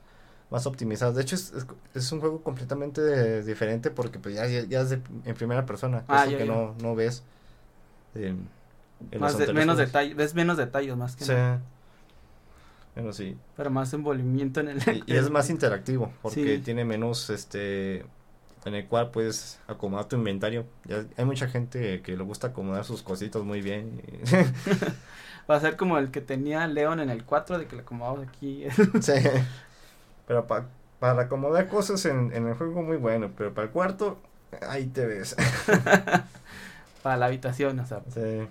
más optimizado. De hecho, es, es, es un juego completamente diferente porque pues ya, ya, es de- en primera persona, Ah, cosa ya, que ya. No, no ves Más de- menos detalles, ves menos detalles más que. Sí. Bueno, sí. Pero más envolvimiento en el... Y, y es más interactivo porque Sí. tiene menos este en el cual puedes acomodar tu inventario. Ya hay mucha gente que le gusta acomodar sus cositas muy bien. Va a ser como el que tenía Leon en el 4, de que le acomodamos aquí. sí. Pero para acomodar cosas en, en el juego muy bueno, pero para el cuarto, ahí te ves. para la habitación, o sea. Sí.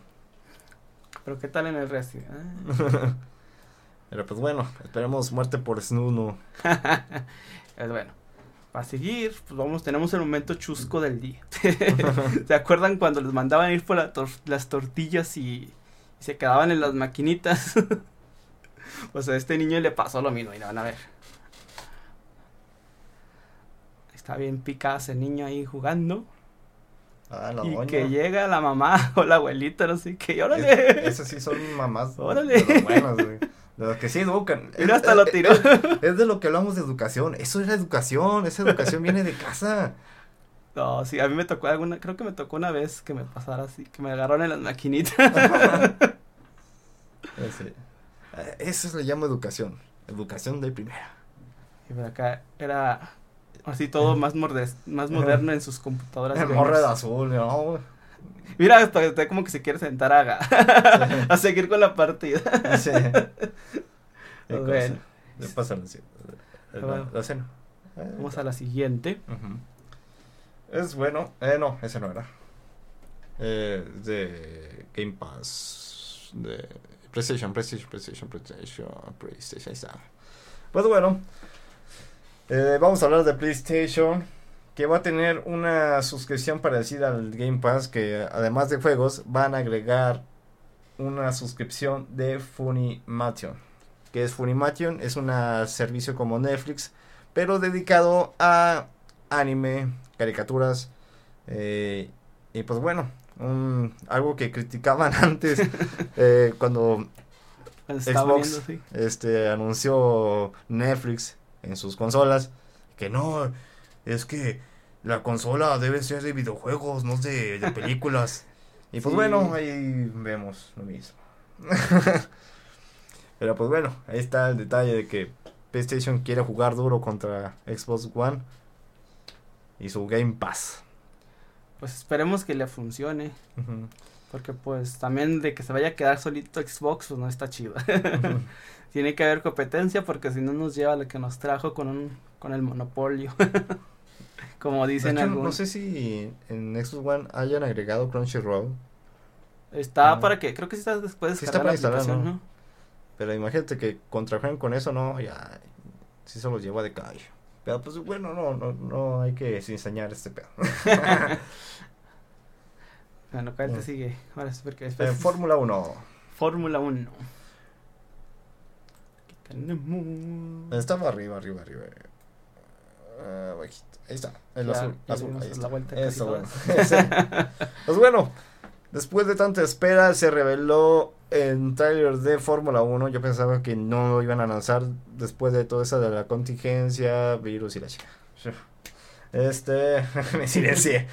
Pero qué tal en el resto. pero pues bueno, esperemos muerte por Snuno. es bueno. Para seguir, pues vamos, tenemos el momento chusco del día. ¿Se acuerdan cuando les mandaban ir por las tortillas y, se quedaban en las maquinitas? o sea, a este niño le pasó lo mismo, y van a ver. Está bien picado ese niño ahí jugando. Ah, la y que llega la mamá o la abuelita, no sé qué, órale. esas sí son mamás. Órale. De de los que sí educan. Mira, hasta lo tiró. Es de lo que hablamos de educación. Eso es la educación. Esa educación viene de casa. No, sí, a mí me tocó alguna, creo que me tocó una vez que me pasara así, que me agarraron en las maquinitas. sí. Eso le llamo educación. Educación de primera. Y por acá era así todo más, más moderno en sus computadoras. El de azul, ¿no? Mira, está como que se quiere sentar a, a seguir con la partida. Sí. bueno. pasa la, la, cena. Vamos a la siguiente. Es bueno. Eh, no, ese no era. Eh, de Game Pass. De PlayStation, PlayStation, PlayStation, PlayStation, PlayStation. Ahí está. Pues bueno. Eh, vamos a hablar de PlayStation que va a tener una suscripción parecida al Game Pass, que además de juegos van a agregar una suscripción de Funimation. Que es Funimation, es un servicio como Netflix, pero dedicado a anime, caricaturas. Eh, y pues bueno, algo que criticaban antes eh, cuando Xbox este, anunció Netflix en sus consolas. Que no, es que la consola debe ser de videojuegos, no de, de películas. y pues bueno, ahí vemos lo mismo. Pero pues bueno, ahí está el detalle de que PlayStation quiere jugar duro contra Xbox One y su Game Pass. Pues esperemos que le funcione. Porque pues también de que se vaya a quedar solito Xbox pues no está chido. Tiene que haber competencia porque si no nos lleva a lo que nos trajo con un con el monopolio. Como dicen algunos. No sé si en Xbox One hayan agregado Crunchyroll. Está para que, creo que sí está después de sí está para instalar, ¿no? Pero imagínate que contrajen con eso, no, ya, sí se los lleva de calle. Pero pues bueno, no, no, no hay que enseñar este pedo. bueno, acá te sigue. Ahora porque después... En Fórmula 1. Fórmula 1. Estaba arriba, arriba, arriba. Uh, ahí está, el azul. azul ahí está. Eso, bueno. pues bueno, después de tanta espera, se reveló en trailer de Fórmula 1. Yo pensaba que no lo iban a lanzar después de toda esa de la contingencia, virus y la chica. Este, me silencié.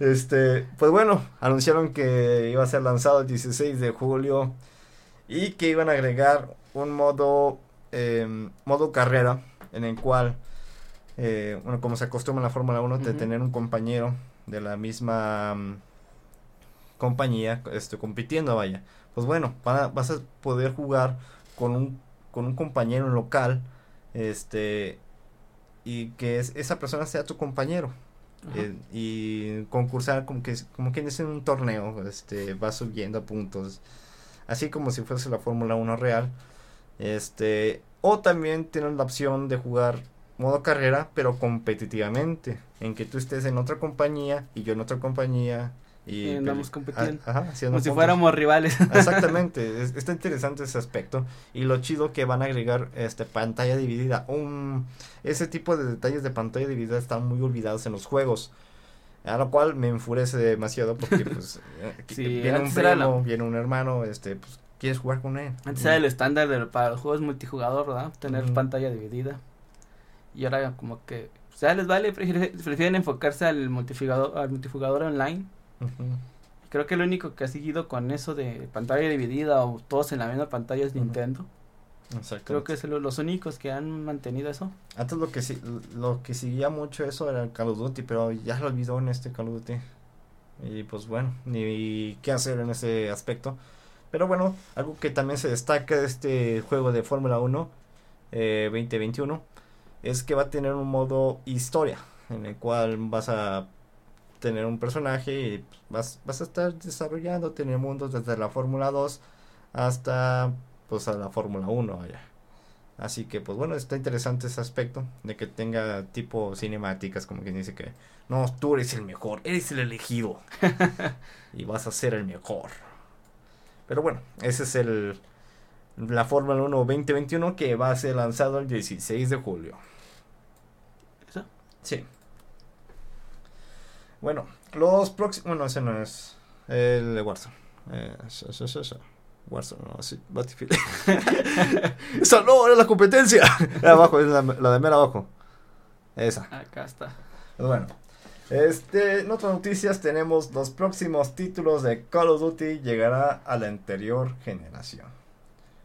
este, pues bueno, anunciaron que iba a ser lanzado el 16 de julio y que iban a agregar un modo, eh, modo carrera en el cual, eh, bueno, como se acostumbra en la Fórmula 1, de tener un compañero de la misma mm, compañía este, compitiendo, vaya. Pues bueno, vas a poder jugar con un, con un compañero local, este, y que esa persona sea tu compañero. Eh, y concursar como que como quien es en un torneo, este, va subiendo a puntos, así como si fuese la Fórmula 1 real. Este, o también tienen la opción de jugar modo carrera, pero competitivamente, en que tú estés en otra compañía y yo en otra compañía. Y, andamos compitiendo. como si fuéramos rivales. Exactamente, está interesante ese aspecto. Y lo chido que van a agregar este pantalla dividida. Un, ese tipo de detalles de pantalla dividida están muy olvidados en los juegos. A lo cual me enfurece demasiado porque pues eh, viene un primo, viene un hermano, este, pues quieres jugar con él. Antes era el estándar de, para los juegos multijugador, ¿verdad? Tener pantalla dividida. Y ahora como que, o sea, les vale, prefieren, enfocarse al multijugador, al multijugador online. Creo que lo único que ha seguido con eso de pantalla dividida o todos en la misma pantalla es Nintendo. Creo que es los únicos que han mantenido eso. Antes lo que sí, lo que seguía mucho eso era el Call of Duty, pero ya lo olvidó en este Call of Duty. Y pues bueno, ni qué hacer en ese aspecto. Pero bueno, algo que también se destaca de este juego de Fórmula 1 eh, 2021 es que va a tener un modo historia en el cual vas a tener un personaje y vas, vas a estar desarrollando, tener mundos desde la Fórmula 2 hasta pues a la Fórmula 1 allá. Así que pues bueno, está interesante ese aspecto de que tenga tipo cinemáticas como quien dice que no, tú eres el mejor, eres el elegido y vas a ser el mejor. Pero bueno, ese es el la Fórmula 1 2021 que va a ser lanzado el 16 de julio. ¿Eso? Sí. Bueno, los próximos. Bueno, ese no es. El de Warzone. Eh, eso, eso, eso. Warzone, no, sí, Battlefield. Esa no, era la competencia. abajo, es la, la, de mera abajo. Esa. Acá está. Pues bueno. Este, en otras noticias tenemos los próximos títulos de Call of Duty llegará a la anterior generación.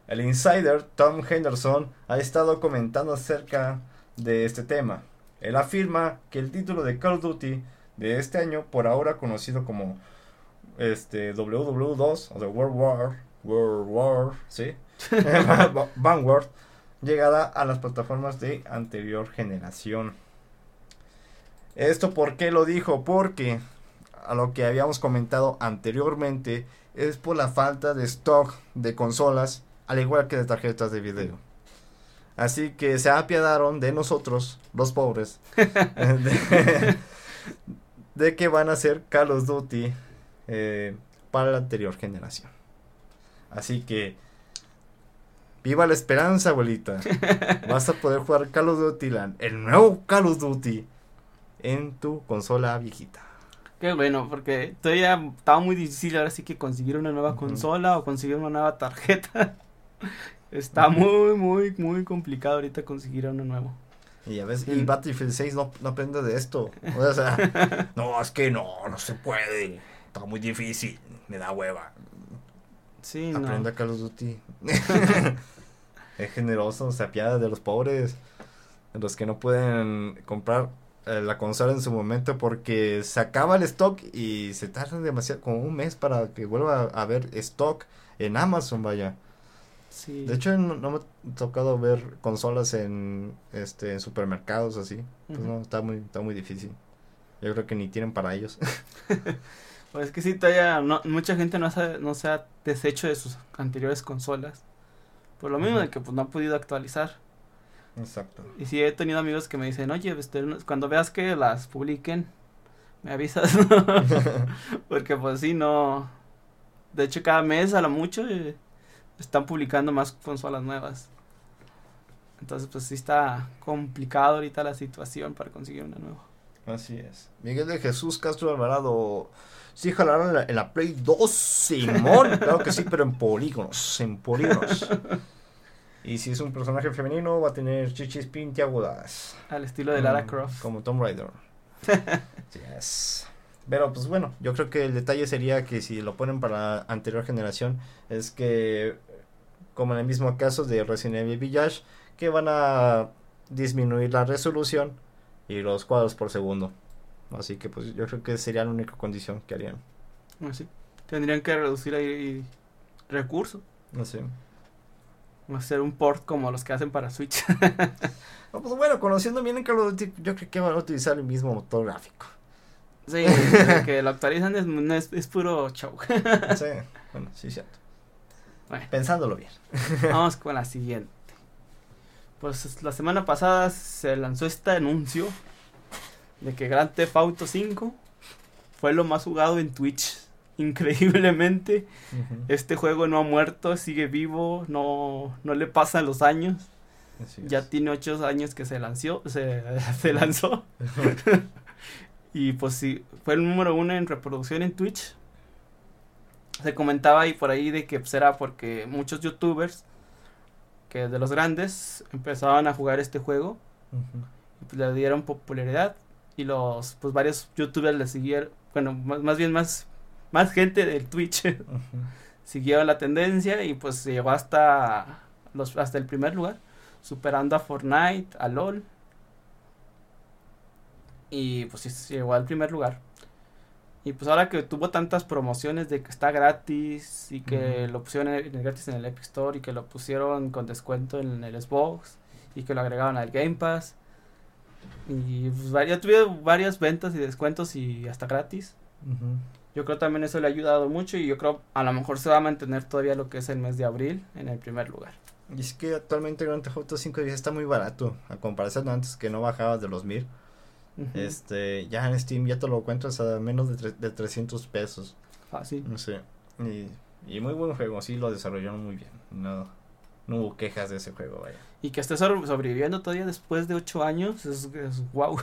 El insider Tom Henderson ha estado comentando acerca de este tema. Él afirma que el título de Call of Duty de este año, por ahora conocido como este WW2 o The World War, World War, ¿sí? Vanguard, llegada a las plataformas de anterior generación. ¿Esto por qué lo dijo? Porque a lo que habíamos comentado anteriormente es por la falta de stock de consolas, al igual que de tarjetas de video. Así que se apiadaron de nosotros, los pobres, de, de que van a ser Call of Duty eh, para la anterior generación. Así que viva la esperanza, abuelita. Vas a poder jugar Call of Duty Land, el nuevo Call of Duty en tu consola viejita. Qué bueno, porque todavía estaba muy difícil ahora sí que conseguir una nueva consola o conseguir una nueva tarjeta. Está muy, muy, muy complicado ahorita conseguir uno nuevo. Y a veces, y Battlefield 6 no, no aprende de esto. O sea, no, es que no, no se puede. Está muy difícil, me da hueva. Sí, Aprenda no. Call of Duty. es generoso, se apiada de los pobres. De los que no pueden comprar la consola en su momento porque se acaba el stock y se tarda demasiado, como un mes para que vuelva a haber stock en Amazon, vaya. Sí. De hecho, no, no me ha tocado ver consolas en este en supermercados así. Pues no, está muy, está muy difícil. Yo creo que ni tienen para ellos. Pues es que sí, todavía no, mucha gente no se, ha- no se ha deshecho de sus anteriores consolas. Por lo mismo de que pues no han podido actualizar. Exacto. Y sí he tenido amigos que me dicen, oye, este, cuando veas que las publiquen, me avisas. Porque pues sí, no. De hecho, cada mes a lo mucho eh, están publicando más consolas nuevas. Entonces, pues sí está complicado ahorita la situación para conseguir una nueva. Así es. Miguel de Jesús Castro Alvarado. Sí, jalarán en la, en la Play 2, Simón. claro que sí, pero en polígonos. En polígonos. Y si es un personaje femenino, va a tener chichis pintiagudas. Al estilo de Lara Mm, Croft. Como Tomb Raider. yes. Pero pues bueno, yo creo que el detalle sería que si lo ponen para la anterior generación, es que, como en el mismo caso de Resident Evil Village, que van a disminuir la resolución y los cuadros por segundo. Así que pues yo creo que sería la única condición que harían. Así. Tendrían que reducir ahí recursos. Sé. Hacer un port como los que hacen para Switch. No, pues bueno, conociendo bien el Call of Duty, yo creo que van a utilizar el mismo motor gráfico. sí, que lo actualizan es, no es, es puro show. Sí, bueno, sí, cierto. Bueno. Pensándolo bien. Vamos con la siguiente. Pues la semana pasada se lanzó este anuncio de que Grand Theft Auto 5 fue lo más jugado en Twitch. Increíblemente, este juego no ha muerto, sigue vivo, no, no le pasan los años. Así es. Ya tiene ocho años que se lanzó, se, se lanzó. Y pues sí, fue el número uno en reproducción en Twitch. Se comentaba ahí por ahí de que pues, era porque muchos youtubers, que de los grandes, empezaban a jugar este juego. Y pues le dieron popularidad. Y los, pues varios youtubers le siguieron, bueno, más, más bien más, más gente del Twitch Ujú. siguió la tendencia y pues llegó hasta los, hasta el primer lugar, superando a Fortnite, a LOL. Y pues sí, llegó al primer lugar. Y pues ahora que tuvo tantas promociones de que está gratis y que lo pusieron en, gratis en el Epic Store y que lo pusieron con descuento en el Xbox y que lo agregaron al Game Pass. Y pues ya tuvieron varias ventas y descuentos y hasta gratis. Yo creo también eso le ha ayudado mucho y yo creo a lo mejor se va a mantener todavía lo que es el mes de abril en el primer lugar. Y es que actualmente Grand Theft Auto 5 ya está muy barato a comparación de antes que no bajaba de los mil. Este, ya en Steam ya te lo encuentras a menos de, de 300 pesos. Fácil. No sé. Y, y, muy buen juego, sí lo desarrollaron muy bien. No, no hubo quejas de ese juego, vaya. Y que esté sobreviviendo todavía después de 8 años es, es wow.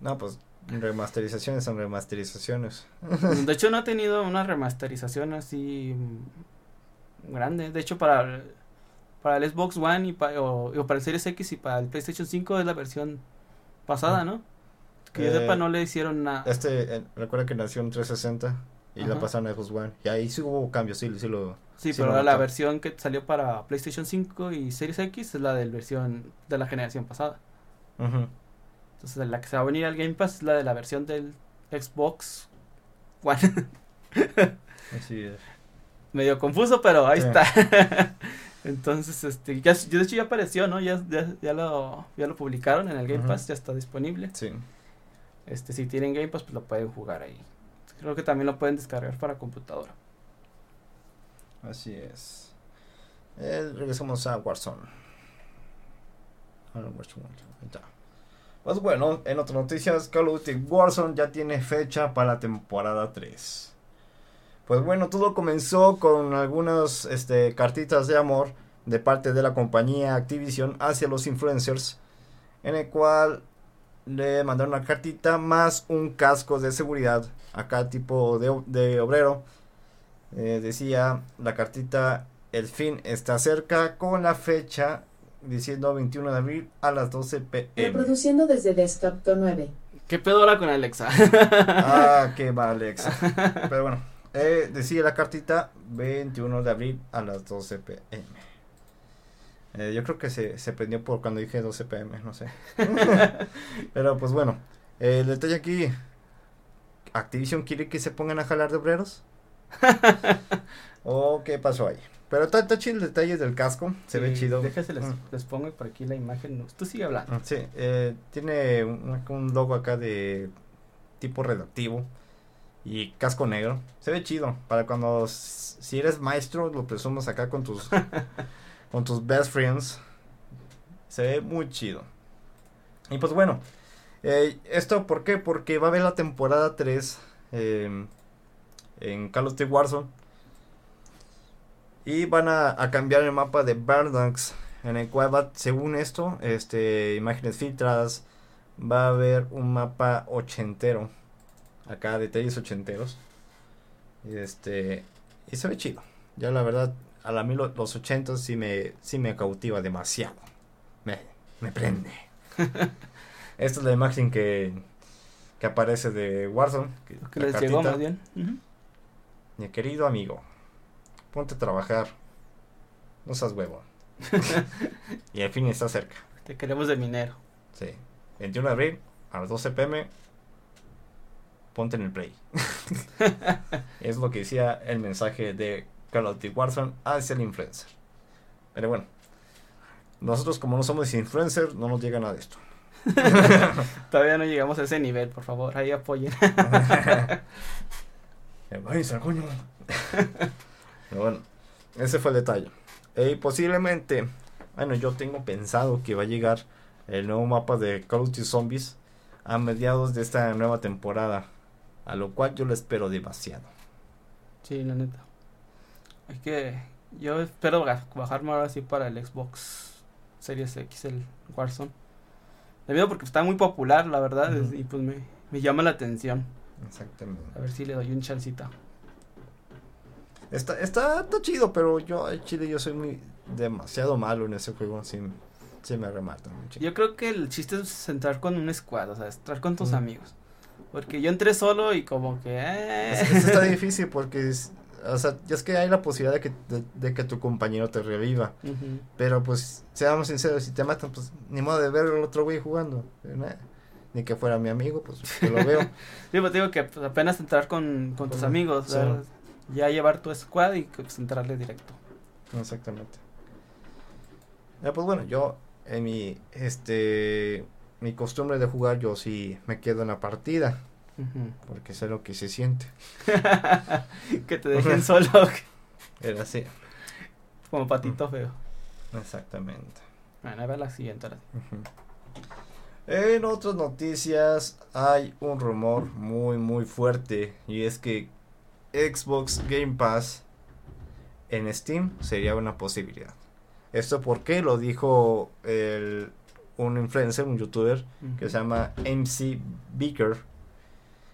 No, pues Remasterizaciones son remasterizaciones. De hecho, no ha tenido una remasterización así grande. De hecho, para, para el Xbox One y, para, o, para el Series X y para el PlayStation 5 es la versión pasada, ¿no? Que yo sepa, eh, no le hicieron nada. Este, eh, recuerda que nació en 360 y la pasaron a Xbox One. Y ahí sí hubo cambios, sí, sí lo. Sí, pero la versión que salió para PlayStation 5 y Series X es la del versión de la generación pasada. Entonces la que se va a venir al Game Pass es la de la versión del Xbox One. Así es. Medio confuso, pero ahí está. Entonces, este, ya, de hecho ya apareció, ¿no? Ya, ya, lo, ya lo publicaron en el Game Pass, ya está disponible. Sí. Este, si tienen Game Pass, pues lo pueden jugar ahí. Creo que también lo pueden descargar para computadora. Así es. Eh, regresamos a Warzone. A Warzone. Ahí está. Pues bueno, en otras noticias, Call of Duty Warzone ya tiene fecha para la temporada 3. Pues bueno, todo comenzó con algunas este, cartitas de amor de parte de la compañía Activision hacia los influencers, en el cual le mandaron una cartita más un casco de seguridad, acá tipo de, obrero. Eh, decía la cartita, el fin está cerca con la fecha diciendo 21 de abril a las 12 pm. Reproduciendo desde Desktop 9. ¿Qué pedo ahora con Alexa? ah, qué va Alexa. Pero bueno, eh, decía la cartita 21 de abril a las 12 pm. Eh, yo creo que se, se prendió por cuando dije 12 pm, no sé. Pero pues bueno, el detalle aquí, Activision quiere que se pongan a jalar de obreros. ¿O qué pasó ahí? Pero está, chido el detalle del casco, se ve chido. Déjese, les, mm. les, pongo por aquí la imagen. Tú sigue hablando. Sí, eh, tiene un, logo acá de tipo redactivo y casco negro. Se ve chido. Para cuando, si eres maestro, lo presumas acá con tus, con tus best friends. Se ve muy chido. Y pues bueno, eh, ¿esto por qué? Porque va a haber la temporada 3 eh, en Call of Duty Warzone y van a, cambiar el mapa de Bardox. En el cual va, según esto, este, imágenes filtradas. Va a haber un mapa ochentero. Acá detalles ochenteros. Y este. Y se ve chido. Ya la verdad, a la mí los ochentos sí me, sí me cautiva demasiado. Me, me prende. Esta es la imagen que, que aparece de Warzone. Que, les llegó más bien. Mi querido amigo ponte a trabajar. No seas huevo. y al fin está cerca. Te queremos de minero. Sí. 21 de abril a las 12 pm. Ponte en el play. es lo que decía el mensaje de Call of Duty Warzone hacia el influencer. Pero bueno. Nosotros como no somos influencers, no nos llega nada de esto. Todavía no llegamos a ese nivel, por favor, ahí apoyen. coño. Pero bueno, ese fue el detalle. Y posiblemente, bueno, yo tengo pensado que va a llegar el nuevo mapa de Call of Duty Zombies a mediados de esta nueva temporada. A lo cual yo lo espero demasiado. Sí, la neta. Es que yo espero bajarme ahora sí para el Xbox Series X, el Warzone. Debido porque está muy popular, la verdad, y pues me, me llama la atención. Exactamente. A ver si le doy un chancita. Está, está, chido, pero yo, Chile, yo soy muy demasiado malo en ese juego, sí, sí me remata mucho. Yo creo que el chiste es entrar con un squad, o sea, entrar con tus amigos. Porque yo entré solo y como que... Eh. está difícil porque o sea, ya es que hay la posibilidad de que, de, de que tu compañero te reviva. Ujú. Pero pues, seamos sinceros, si te matan, pues ni modo de ver al otro güey jugando. Ni que fuera mi amigo, pues que lo veo. Sí, pues digo que pues, apenas entrar con, con tus amigos, sí. Ya llevar tu squad y pues, entrarle directo. Exactamente. Ya, pues bueno, yo en mi, este, mi costumbre de jugar, yo sí me quedo en la partida, porque sé lo que se siente. que te dejen solo Era así. como patito feo. Exactamente. Bueno, a ver la siguiente. ahora. Ujú. En otras noticias hay un rumor muy muy fuerte y es que Xbox Game Pass en Steam sería una posibilidad. Esto porque lo dijo el, un influencer, un youtuber que se llama MC Beaker,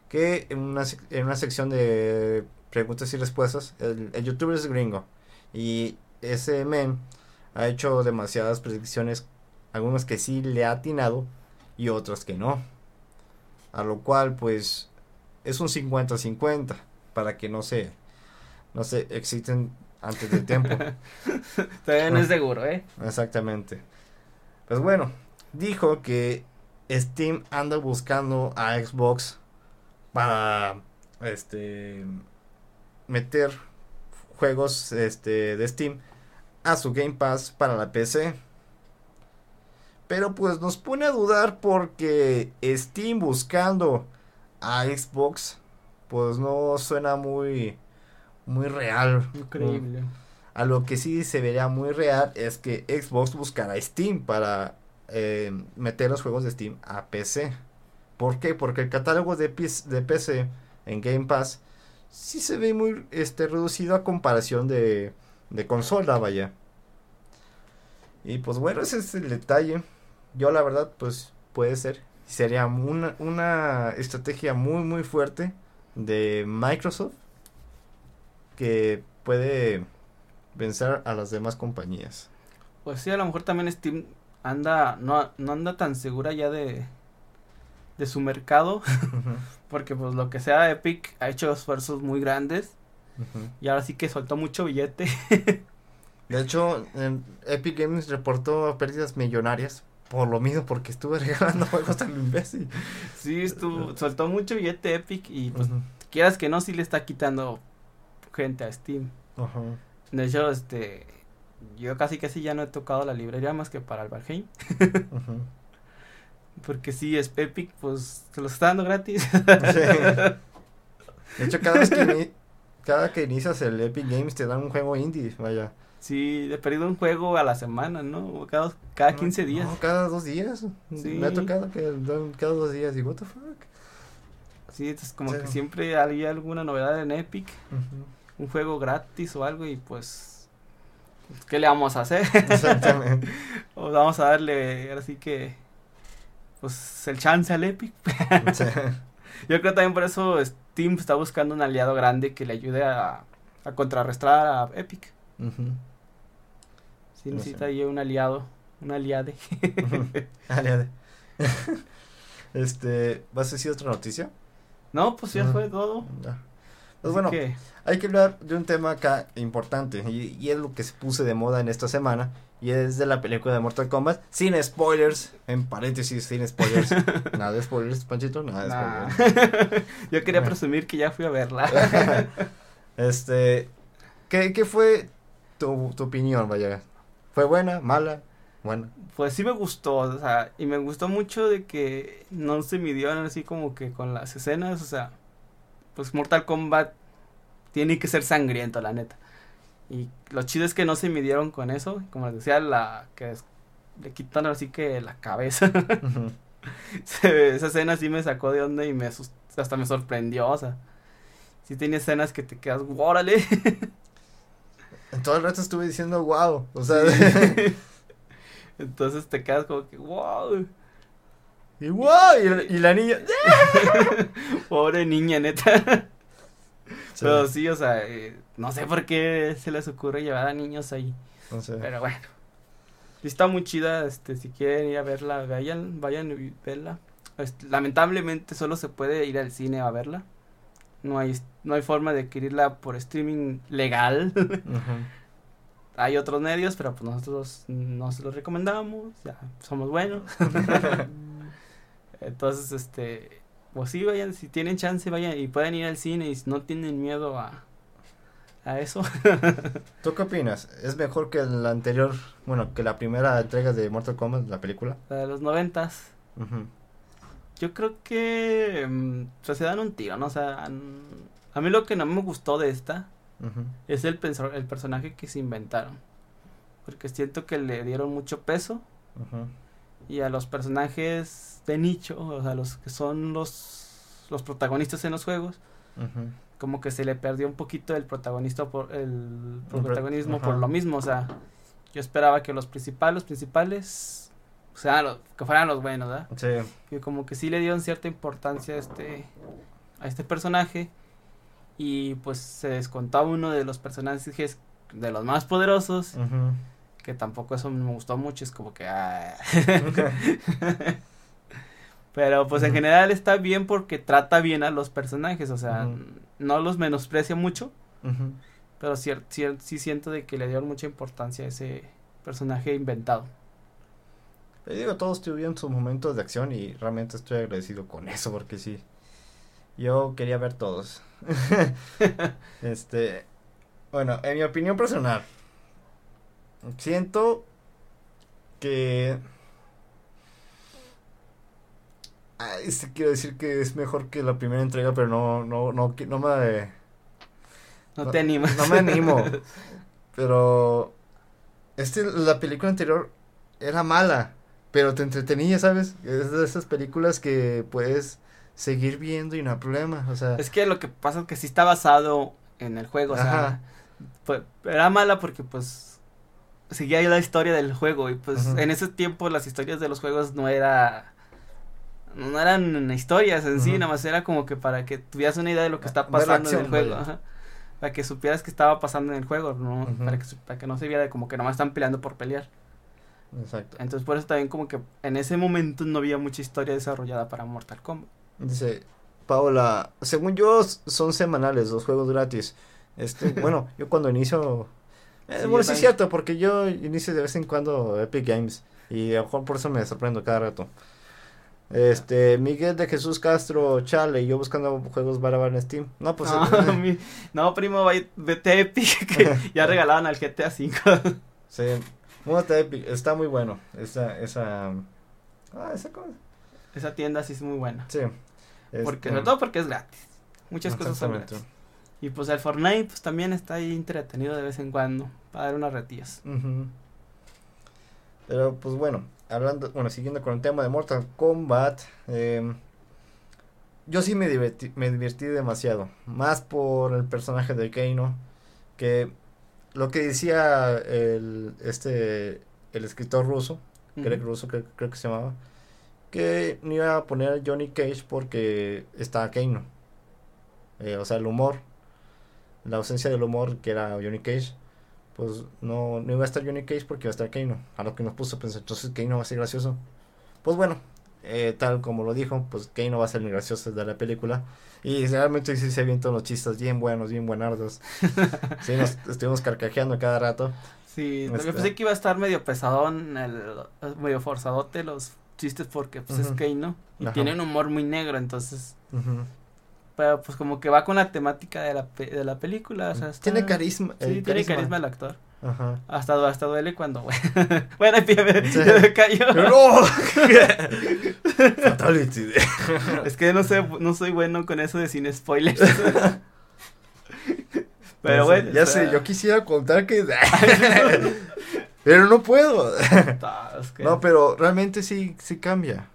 que en una, en una sección de preguntas y respuestas, el, el youtuber es gringo y ese men ha hecho demasiadas predicciones, algunas que sí le ha atinado y otras que no. A lo cual pues es un 50-50 para que no se, no se exciten antes del tiempo. Todavía no es seguro, ¿eh? Exactamente. Pues bueno, dijo que Steam anda buscando a Xbox para este meter juegos este de Steam a su Game Pass para la PC. Pero pues nos pone a dudar porque Steam buscando a Xbox pues no suena muy muy real. Increíble. A lo que sí se vería muy real es que Xbox buscará Steam para eh, meter los juegos de Steam a PC. ¿Por qué? Porque el catálogo de, pis- de PC en Game Pass sí se ve muy este, reducido a comparación de, de consola, vaya. Y pues bueno, ese es el detalle. Yo la verdad, pues puede ser. Sería una, una estrategia muy muy fuerte de Microsoft que puede vencer a las demás compañías. Pues sí, a lo mejor también Steam anda, no, no anda tan segura ya de, de su mercado, porque pues lo que sea Epic ha hecho esfuerzos muy grandes y ahora sí que soltó mucho billete. De hecho, Epic Games reportó pérdidas millonarias por lo mismo, porque estuve regalando juegos tan imbécil. sí, estuvo, soltó mucho billete Epic y pues quieras que no, sí le está quitando gente a Steam. Ajá. De hecho, este, yo casi casi ya no he tocado la librería más que para el Valheim, porque sí, es Epic, pues se los está dando gratis. Sí. De hecho, cada vez que, cada que inicias el Epic Games te dan un juego indie, vaya. Sí, he perdido un juego a la semana, ¿no? Cada, cada 15 No, días. No, cada dos días. Sí. Me ha tocado que cada dos días. Y what the fuck. Sí, es como Sí. que siempre había alguna novedad en Epic, un juego gratis o algo y pues, ¿qué le vamos a hacer? Exactamente. o vamos a darle, ahora sí que, pues el chance al Epic. Sí. Yo creo también por eso Steam está buscando un aliado grande que le ayude a, a contrarrestar a Epic. Ujú. Sí, No necesita ahí un aliado, un aliade. Dale. Este, ¿vas a decir otra noticia? no, pues ya Ujú. fue todo. Ya. Pues bueno, que, hay que hablar de un tema acá importante y, y es lo que se puso de moda en esta semana y es de la película de Mortal Kombat sin spoilers, en paréntesis sin spoilers, nada de spoilers, Panchito, nada de nah. spoilers. yo quería presumir que ya fui a verla. este, ¿qué, qué fue tu, tu opinión, vaya? ¿Fue buena, mala, buena? Pues sí me gustó, o sea, y me gustó mucho de que no se midieron así como que con las escenas, o sea, pues Mortal Kombat tiene que ser sangriento, la neta. Y lo chido es que no se midieron con eso, como les decía, la que es- le quitan así que la cabeza. Se- esa escena sí me sacó de onda y me asust- hasta me sorprendió, o sea, sí tiene escenas que te quedas, órale. En todo el rato estuve diciendo wow, o sea, Entonces te quedas como que, wow, y wow, y, la- y la niña, pobre niña, neta. Sí, Pero sí, o sea, eh, no sé por qué se les ocurre llevar a niños ahí. no sé. Pero bueno. Está muy chida, este, si quieren ir a verla, vayan, vayan y verla. Este, lamentablemente solo se puede ir al cine a verla. no hay, no hay forma de adquirirla por streaming legal. Hay otros medios, pero pues nosotros no se los recomendamos, ya somos buenos. Entonces, este, pues sí, vayan, si tienen chance, vayan y pueden ir al cine y no tienen miedo a, a eso. ¿Tú qué opinas? ¿Es mejor que la anterior, bueno, que la primera entrega de Mortal Kombat, la película? La de los noventas. Ujú. Yo creo que mm, pues, se dan un tiro, ¿no? O sea, mm, a mí lo que no me gustó de esta es el, el personaje que se inventaron. Porque siento que le dieron mucho peso y a los personajes de nicho, o sea, los que son los, los protagonistas en los juegos, como que se le perdió un poquito el protagonista por el pro- protagonismo por lo mismo, o sea, yo esperaba que los principales, los principales, o sea, los- que fueran los buenos, ¿verdad? Sí. que como que sí le dieron cierta importancia a este a este personaje y pues se descontó a uno de los personajes de los más poderosos que tampoco eso me gustó mucho es como que ah. pero pues en general está bien porque trata bien a los personajes o sea no los menosprecia mucho pero cier- cier- sí siento de que le dieron mucha importancia a ese personaje inventado Te digo, todos tuvieron sus momentos de acción y realmente estoy agradecido con eso porque sí. Yo quería ver todos. este, bueno, en mi opinión personal, siento que... Ay, sí quiero decir que es mejor que la primera entrega, pero no, no, no, no me... no, No- te animas No me animo. pero... Este, la película anterior era mala, pero te entretenía, ¿sabes? Es de esas películas que puedes seguir viendo y no hay problema, o sea... Es que lo que pasa es que sí está basado en el juego, o sea, era mala porque pues seguía ahí la historia del juego y pues en ese tiempo las historias de los juegos no era no eran historias en sí, nada más era como que para que tuvieras una idea de lo que está Ver la pasando en el juego, vaya. ajá. para que supieras que estaba pasando en el juego, no para que para que no se viera como que nomás están peleando por pelear. Exacto. Entonces por eso también como que en ese momento no había mucha historia desarrollada para Mortal Kombat. Dice, Paola, según yo son semanales los juegos gratis. Este, bueno, yo cuando inicio... eh, Sí, bueno, sí es cierto, porque yo inicio de vez en cuando Epic Games y a lo mejor por eso me sorprendo cada rato. Este, Miguel de Jesús Castro, chale, yo buscando juegos para en Steam. No, pues... no, eh, mi- no, primo, vay- vete a Epic que ya regalaban al GTA V. sí, Múdate Epic, está muy bueno. Esa, esa... Ah, esa cosa. Esa tienda sí es muy buena. Sí. Porque, este, sobre todo porque es gratis. Muchas cosas son gratis. Y pues el Fortnite pues también está ahí entretenido de vez en cuando. Para dar unas retillas. Pero pues bueno, hablando, bueno, siguiendo con el tema de Mortal Kombat, eh, yo sí me divertí, me divertí demasiado, más por el personaje de Keino, que lo que decía el, este, el escritor ruso, Greg Ujú. Russo creo, creo que se llamaba, que no iba a poner Johnny Cage porque está Keino, Eh, o sea, el humor, la ausencia del humor que era Johnny Cage, pues no, no iba a estar Johnny Cage porque iba a estar Keino. A lo que nos puso a pensar, entonces Keino va a ser gracioso. Pues bueno, eh, tal como lo dijo, pues Keino va a ser el gracioso de la película. Y realmente sí se avientan los chistes bien buenos, bien buenardos. sí, nos estuvimos carcajeando cada rato. Sí, Este- pensé que iba a estar medio pesadón, el, medio forzadote los chistes porque pues es. Kane, ¿no? Y Ajá. tiene un humor muy negro, entonces, pero pues como que va con la temática de la, pe- de la película, o sea, está- Tiene carisma. Sí, tiene carisma el actor. Ajá. Hasta, hasta duele cuando, bueno, ya me, Sí. ya me cayó. Fatality. Es que no sé, no soy bueno con eso de sin spoilers. Pero bueno. Ya o sea, sé, yo quisiera contar que. Pero no puedo. que- No, pero realmente sí, sí cambia.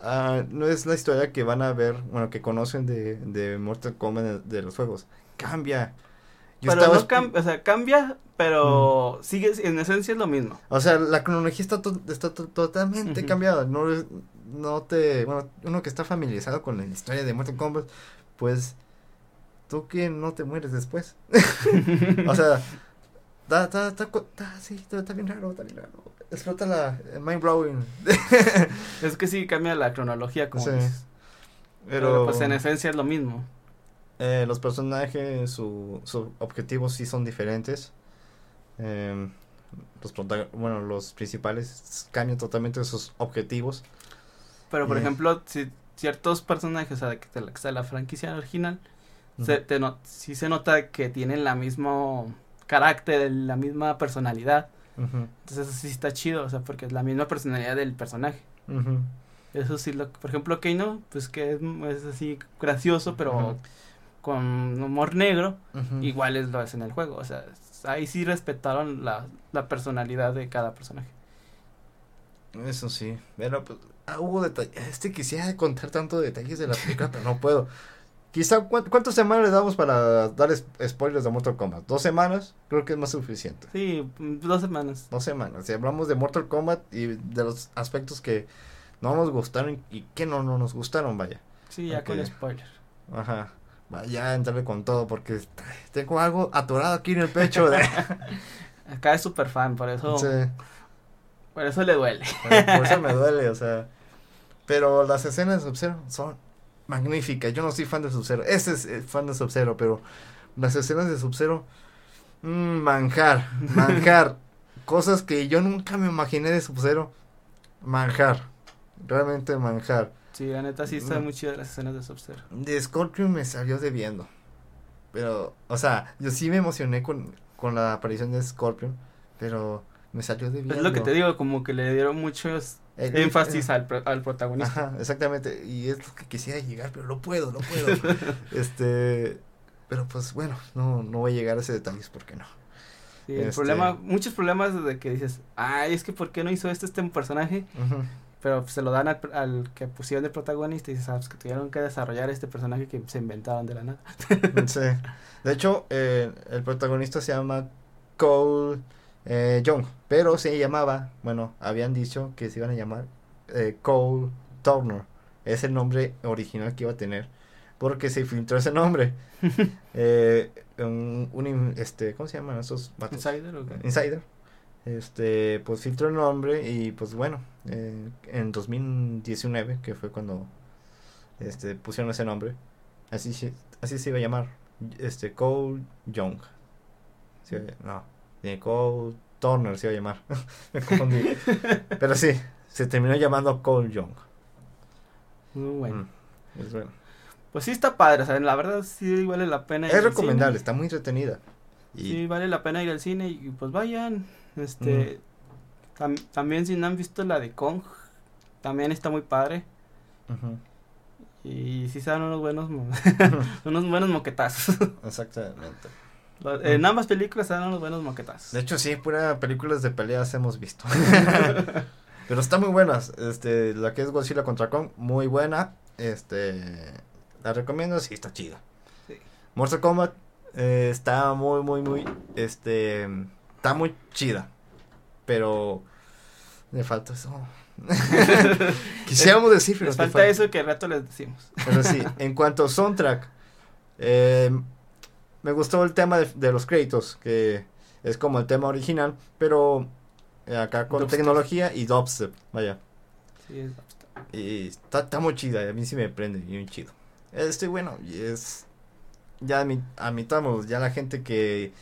Ah, no es la historia que van a ver, bueno, que conocen de, de Mortal Kombat de, de los juegos. Cambia. Yo pero no cambia, o sea, cambia, pero sigue, en esencia es lo mismo. O sea, la cronología está, to- está to- totalmente cambiada. No, no te. Bueno, uno que está familiarizado con la historia de Mortal Kombat, pues. Tú que no te mueres después. o sea, está, está, está, está, sí, está, está bien raro, está bien raro. Explota la mind blowing. Es que sí cambia la cronología, como Sí. dices. Pero, Pero, pues en esencia es lo mismo. eh, los personajes, su, sus objetivos sí son diferentes. Em, los bueno, los principales cambian totalmente sus objetivos. Pero, por Eh. ejemplo, si ciertos personajes, o sea, que la, que está la franquicia original, se, te no- sí se nota que tienen la mismo carácter, la misma personalidad. Entonces, eso sí está chido, o sea, porque es la misma personalidad del personaje. ujú. Eso sí, lo, por ejemplo, Keino, pues que es, es así gracioso, pero con humor negro, igual es lo es en el juego. O sea, ahí sí respetaron la, la personalidad de cada personaje. Eso sí, pero pues, ah, hubo detalles. Este quisiera contar tanto detalles de la película, pero no puedo. Quizá, ¿cuán- ¿cuántas semanas le damos para dar spoilers de Mortal Kombat? ¿Dos semanas? Creo que es más suficiente. Sí, dos semanas. Dos semanas. Si hablamos de Mortal Kombat y de los aspectos que no nos gustaron y que no, no nos gustaron, vaya. Sí, ya con spoiler. Ajá. Vaya, entrarle con todo porque tengo algo atorado aquí en el pecho. De... Acá es súper fan, por eso, Sí. por eso le duele. Por eso me duele, o sea. Pero las escenas Sub-Zero son magníficas. Yo no soy fan de Sub-Zero. Ese es eh, fan de Sub-Zero, pero las escenas de Sub-Zero. mm, manjar, manjar. Cosas que yo nunca me imaginé de Sub-Zero. Manjar. Realmente manjar. Sí, la neta sí está Mm. muy chida las escenas de Sub-Zero. De Scorpion me salió debiendo. Pero, o sea, yo sí me emocioné con, con la aparición de Scorpion. Pero me salió debiendo. Es lo que te digo, como que le dieron muchos El- énfasis al, pro- al protagonista. Ajá, exactamente. Y es lo que quisiera llegar, pero no puedo, no puedo. este, pero pues bueno, no, no voy a llegar a ese detalles porque no. Sí, el Este- problema, muchos problemas de que dices, ay, es que ¿por qué no hizo este este personaje? Pero pues, se lo dan al, al que pusieron de protagonista y dices, ah, pues que tuvieron que desarrollar este personaje que se inventaron de la nada. Sí. De hecho, eh, el protagonista se llama Cole eh, Young, pero se llamaba, bueno, habían dicho que se iban a llamar eh, Cole Turner. Es el nombre original que iba a tener, porque se filtró ese nombre. eh, un, este, ¿cómo se llaman esos vatos? Insider? Insider. Este, pues filtró el nombre y pues bueno, eh, en 2019, que fue cuando este pusieron ese nombre, así se- así se iba a llamar, este Cole Young. Sí, no, Cole Turner se iba a llamar. Me confundí. Pero sí, se terminó llamando Cole Young. Muy bueno. Mm, es bueno. Pues sí está padre, o sea, la verdad sí vale la pena ir Es al recomendable, cine. está muy entretenida. Y Sí, vale la pena ir al cine y pues vayan. Este, tam- también si no han visto la de Kong, también está muy padre. Y sí se dan unos buenos, unos buenos moquetazos. Exactamente. Lo- en ambas películas dan unos buenos moquetazos. De hecho, sí, pura películas de peleas hemos visto. Pero están muy buenas. Este, la que es Godzilla contra Kong, muy buena. Este, la recomiendo, sí, está chida. Sí. Mortal Kombat eh, está muy, muy, muy, este, está muy chida. Pero le falta eso. Quisiéramos decir, pero falta- eso que al rato les decimos. pero sí, en cuanto a soundtrack, eh, me gustó el tema de, de los créditos, que es como el tema original, pero eh, acá con Dubstep. tecnología y dubstep, vaya. Sí, es- Y está, está muy chida, a mí sí me prende, muy chido. Este, bueno, y es, ya admi- admitamos, ya la gente que,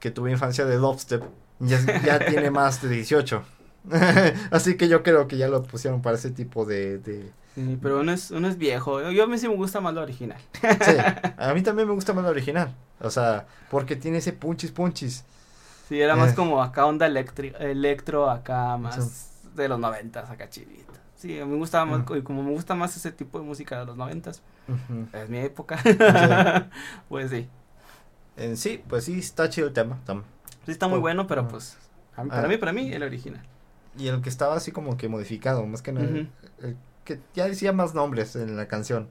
que tuvo infancia de dubstep, ya, ya tiene más de 18. Así que yo creo que ya lo pusieron para ese tipo de- de, sí, pero uno es, uno es viejo. Yo, a mí sí me gusta más lo original. Sí, a mí también me gusta más la original. O sea, porque tiene ese punchis punchis. Sí, era más Eh. como acá onda electri- electro, acá más de los noventas, acá chidito. Sí, a mí me gustaba más, Ujú. y como me gusta más ese tipo de música de los noventas, es mi época. pues sí, En sí, pues sí, está chido el tema. tam- sí está muy bueno, pero pues, mí- para mí, para mí, el original. Y el que estaba así como que modificado, más que nada. El que ya decía más nombres en la canción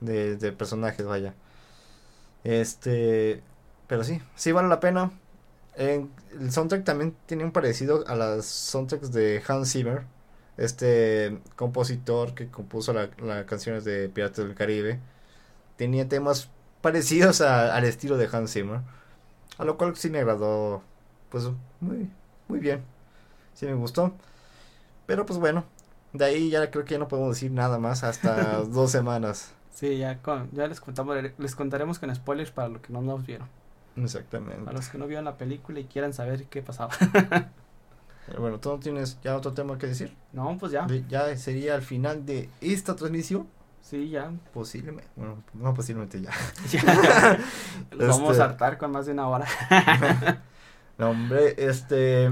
de, de personajes, vaya. Este, pero sí, sí vale la pena. En- el soundtrack también tiene un parecido a las soundtracks de Hans Zimmer, este compositor que compuso la- las canciones de Piratas del Caribe. Tenía temas parecidos a- al estilo de Hans Zimmer, a lo cual sí me agradó, pues muy, muy bien, sí me gustó. Pero pues bueno, de ahí ya creo que ya no podemos decir nada más hasta dos semanas. Sí, ya, con, ya les contamos, les contaremos con spoilers para los que no nos vieron. Exactamente. Para los que no vieron la película y quieran saber qué pasaba. Pero bueno, ¿tú no tienes ya otro tema que decir? no, pues ya. Ya sería el final de esta transmisión. Sí, ya. Posiblemente. Bueno, no posiblemente ya. ya. Los vamos Este- a hartar con más de una hora. No, hombre, este.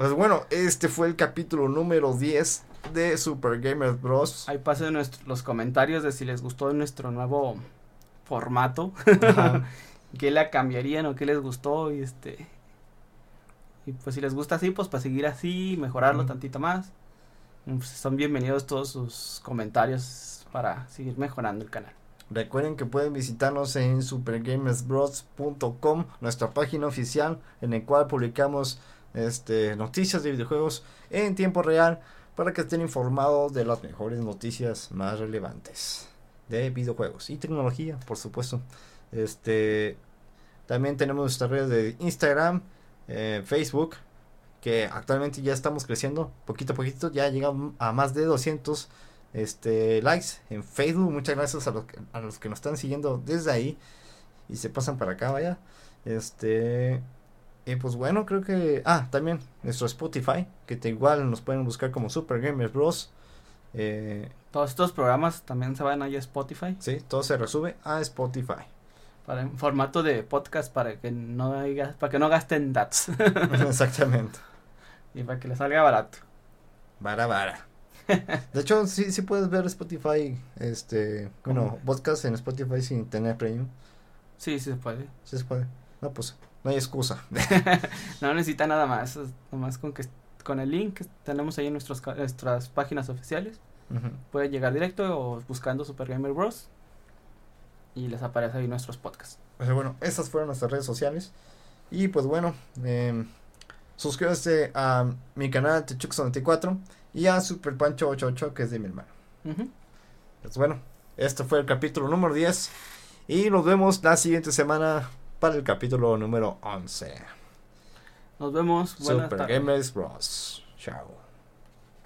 Pues bueno, este fue el capítulo número 10 de Super Gamers Bros. Ahí pasen nuestro- los comentarios de si les gustó nuestro nuevo formato. Qué la cambiarían o qué les gustó y este y pues si les gusta así pues para seguir así mejorarlo Ujú. tantito más pues, son bienvenidos todos sus comentarios para seguir mejorando el canal Recuerden que pueden visitarnos en supergamersbros.com, nuestra página oficial en el cual publicamos este, noticias de videojuegos en tiempo real para que estén informados de las mejores noticias más relevantes de videojuegos y tecnología, por supuesto. Este, también tenemos nuestras redes de Instagram, eh, Facebook, que actualmente ya estamos creciendo poquito a poquito, ya llegamos a más de 200 este, likes en Facebook. Muchas gracias a los, a los que nos están siguiendo desde ahí y se pasan para acá, vaya. Este, y pues bueno, creo que. Ah, también nuestro Spotify, que te igual nos pueden buscar como Super Gamers Bros. Eh, todos estos programas también se van ahí a Spotify sí, todo se resube a Spotify. para en formato de podcast para que no haya- para que no gasten datos Exactamente. y para que les salga barato Vara, vara. De hecho, sí, sí puedes ver Spotify, este, bueno, podcast en Spotify sin tener premium. sí sí se puede Sí se puede. No, pues, no hay excusa. no necesita nada más es nomás con que con el link que tenemos ahí en nuestros, nuestras páginas oficiales Ujú. pueden llegar directo o buscando Super Gamer Bros. Y les aparece ahí nuestros podcasts. Pero bueno, esas fueron nuestras redes sociales. Y pues bueno, eh, suscríbanse a mi canal Techux94 y a Super Pancho 88 que es de mi hermano. Pues bueno, este fue el capítulo número 10 y nos vemos la siguiente semana para el capítulo número 11. Nos vemos. Buenas Super tardes. Gamers Bros. Chao.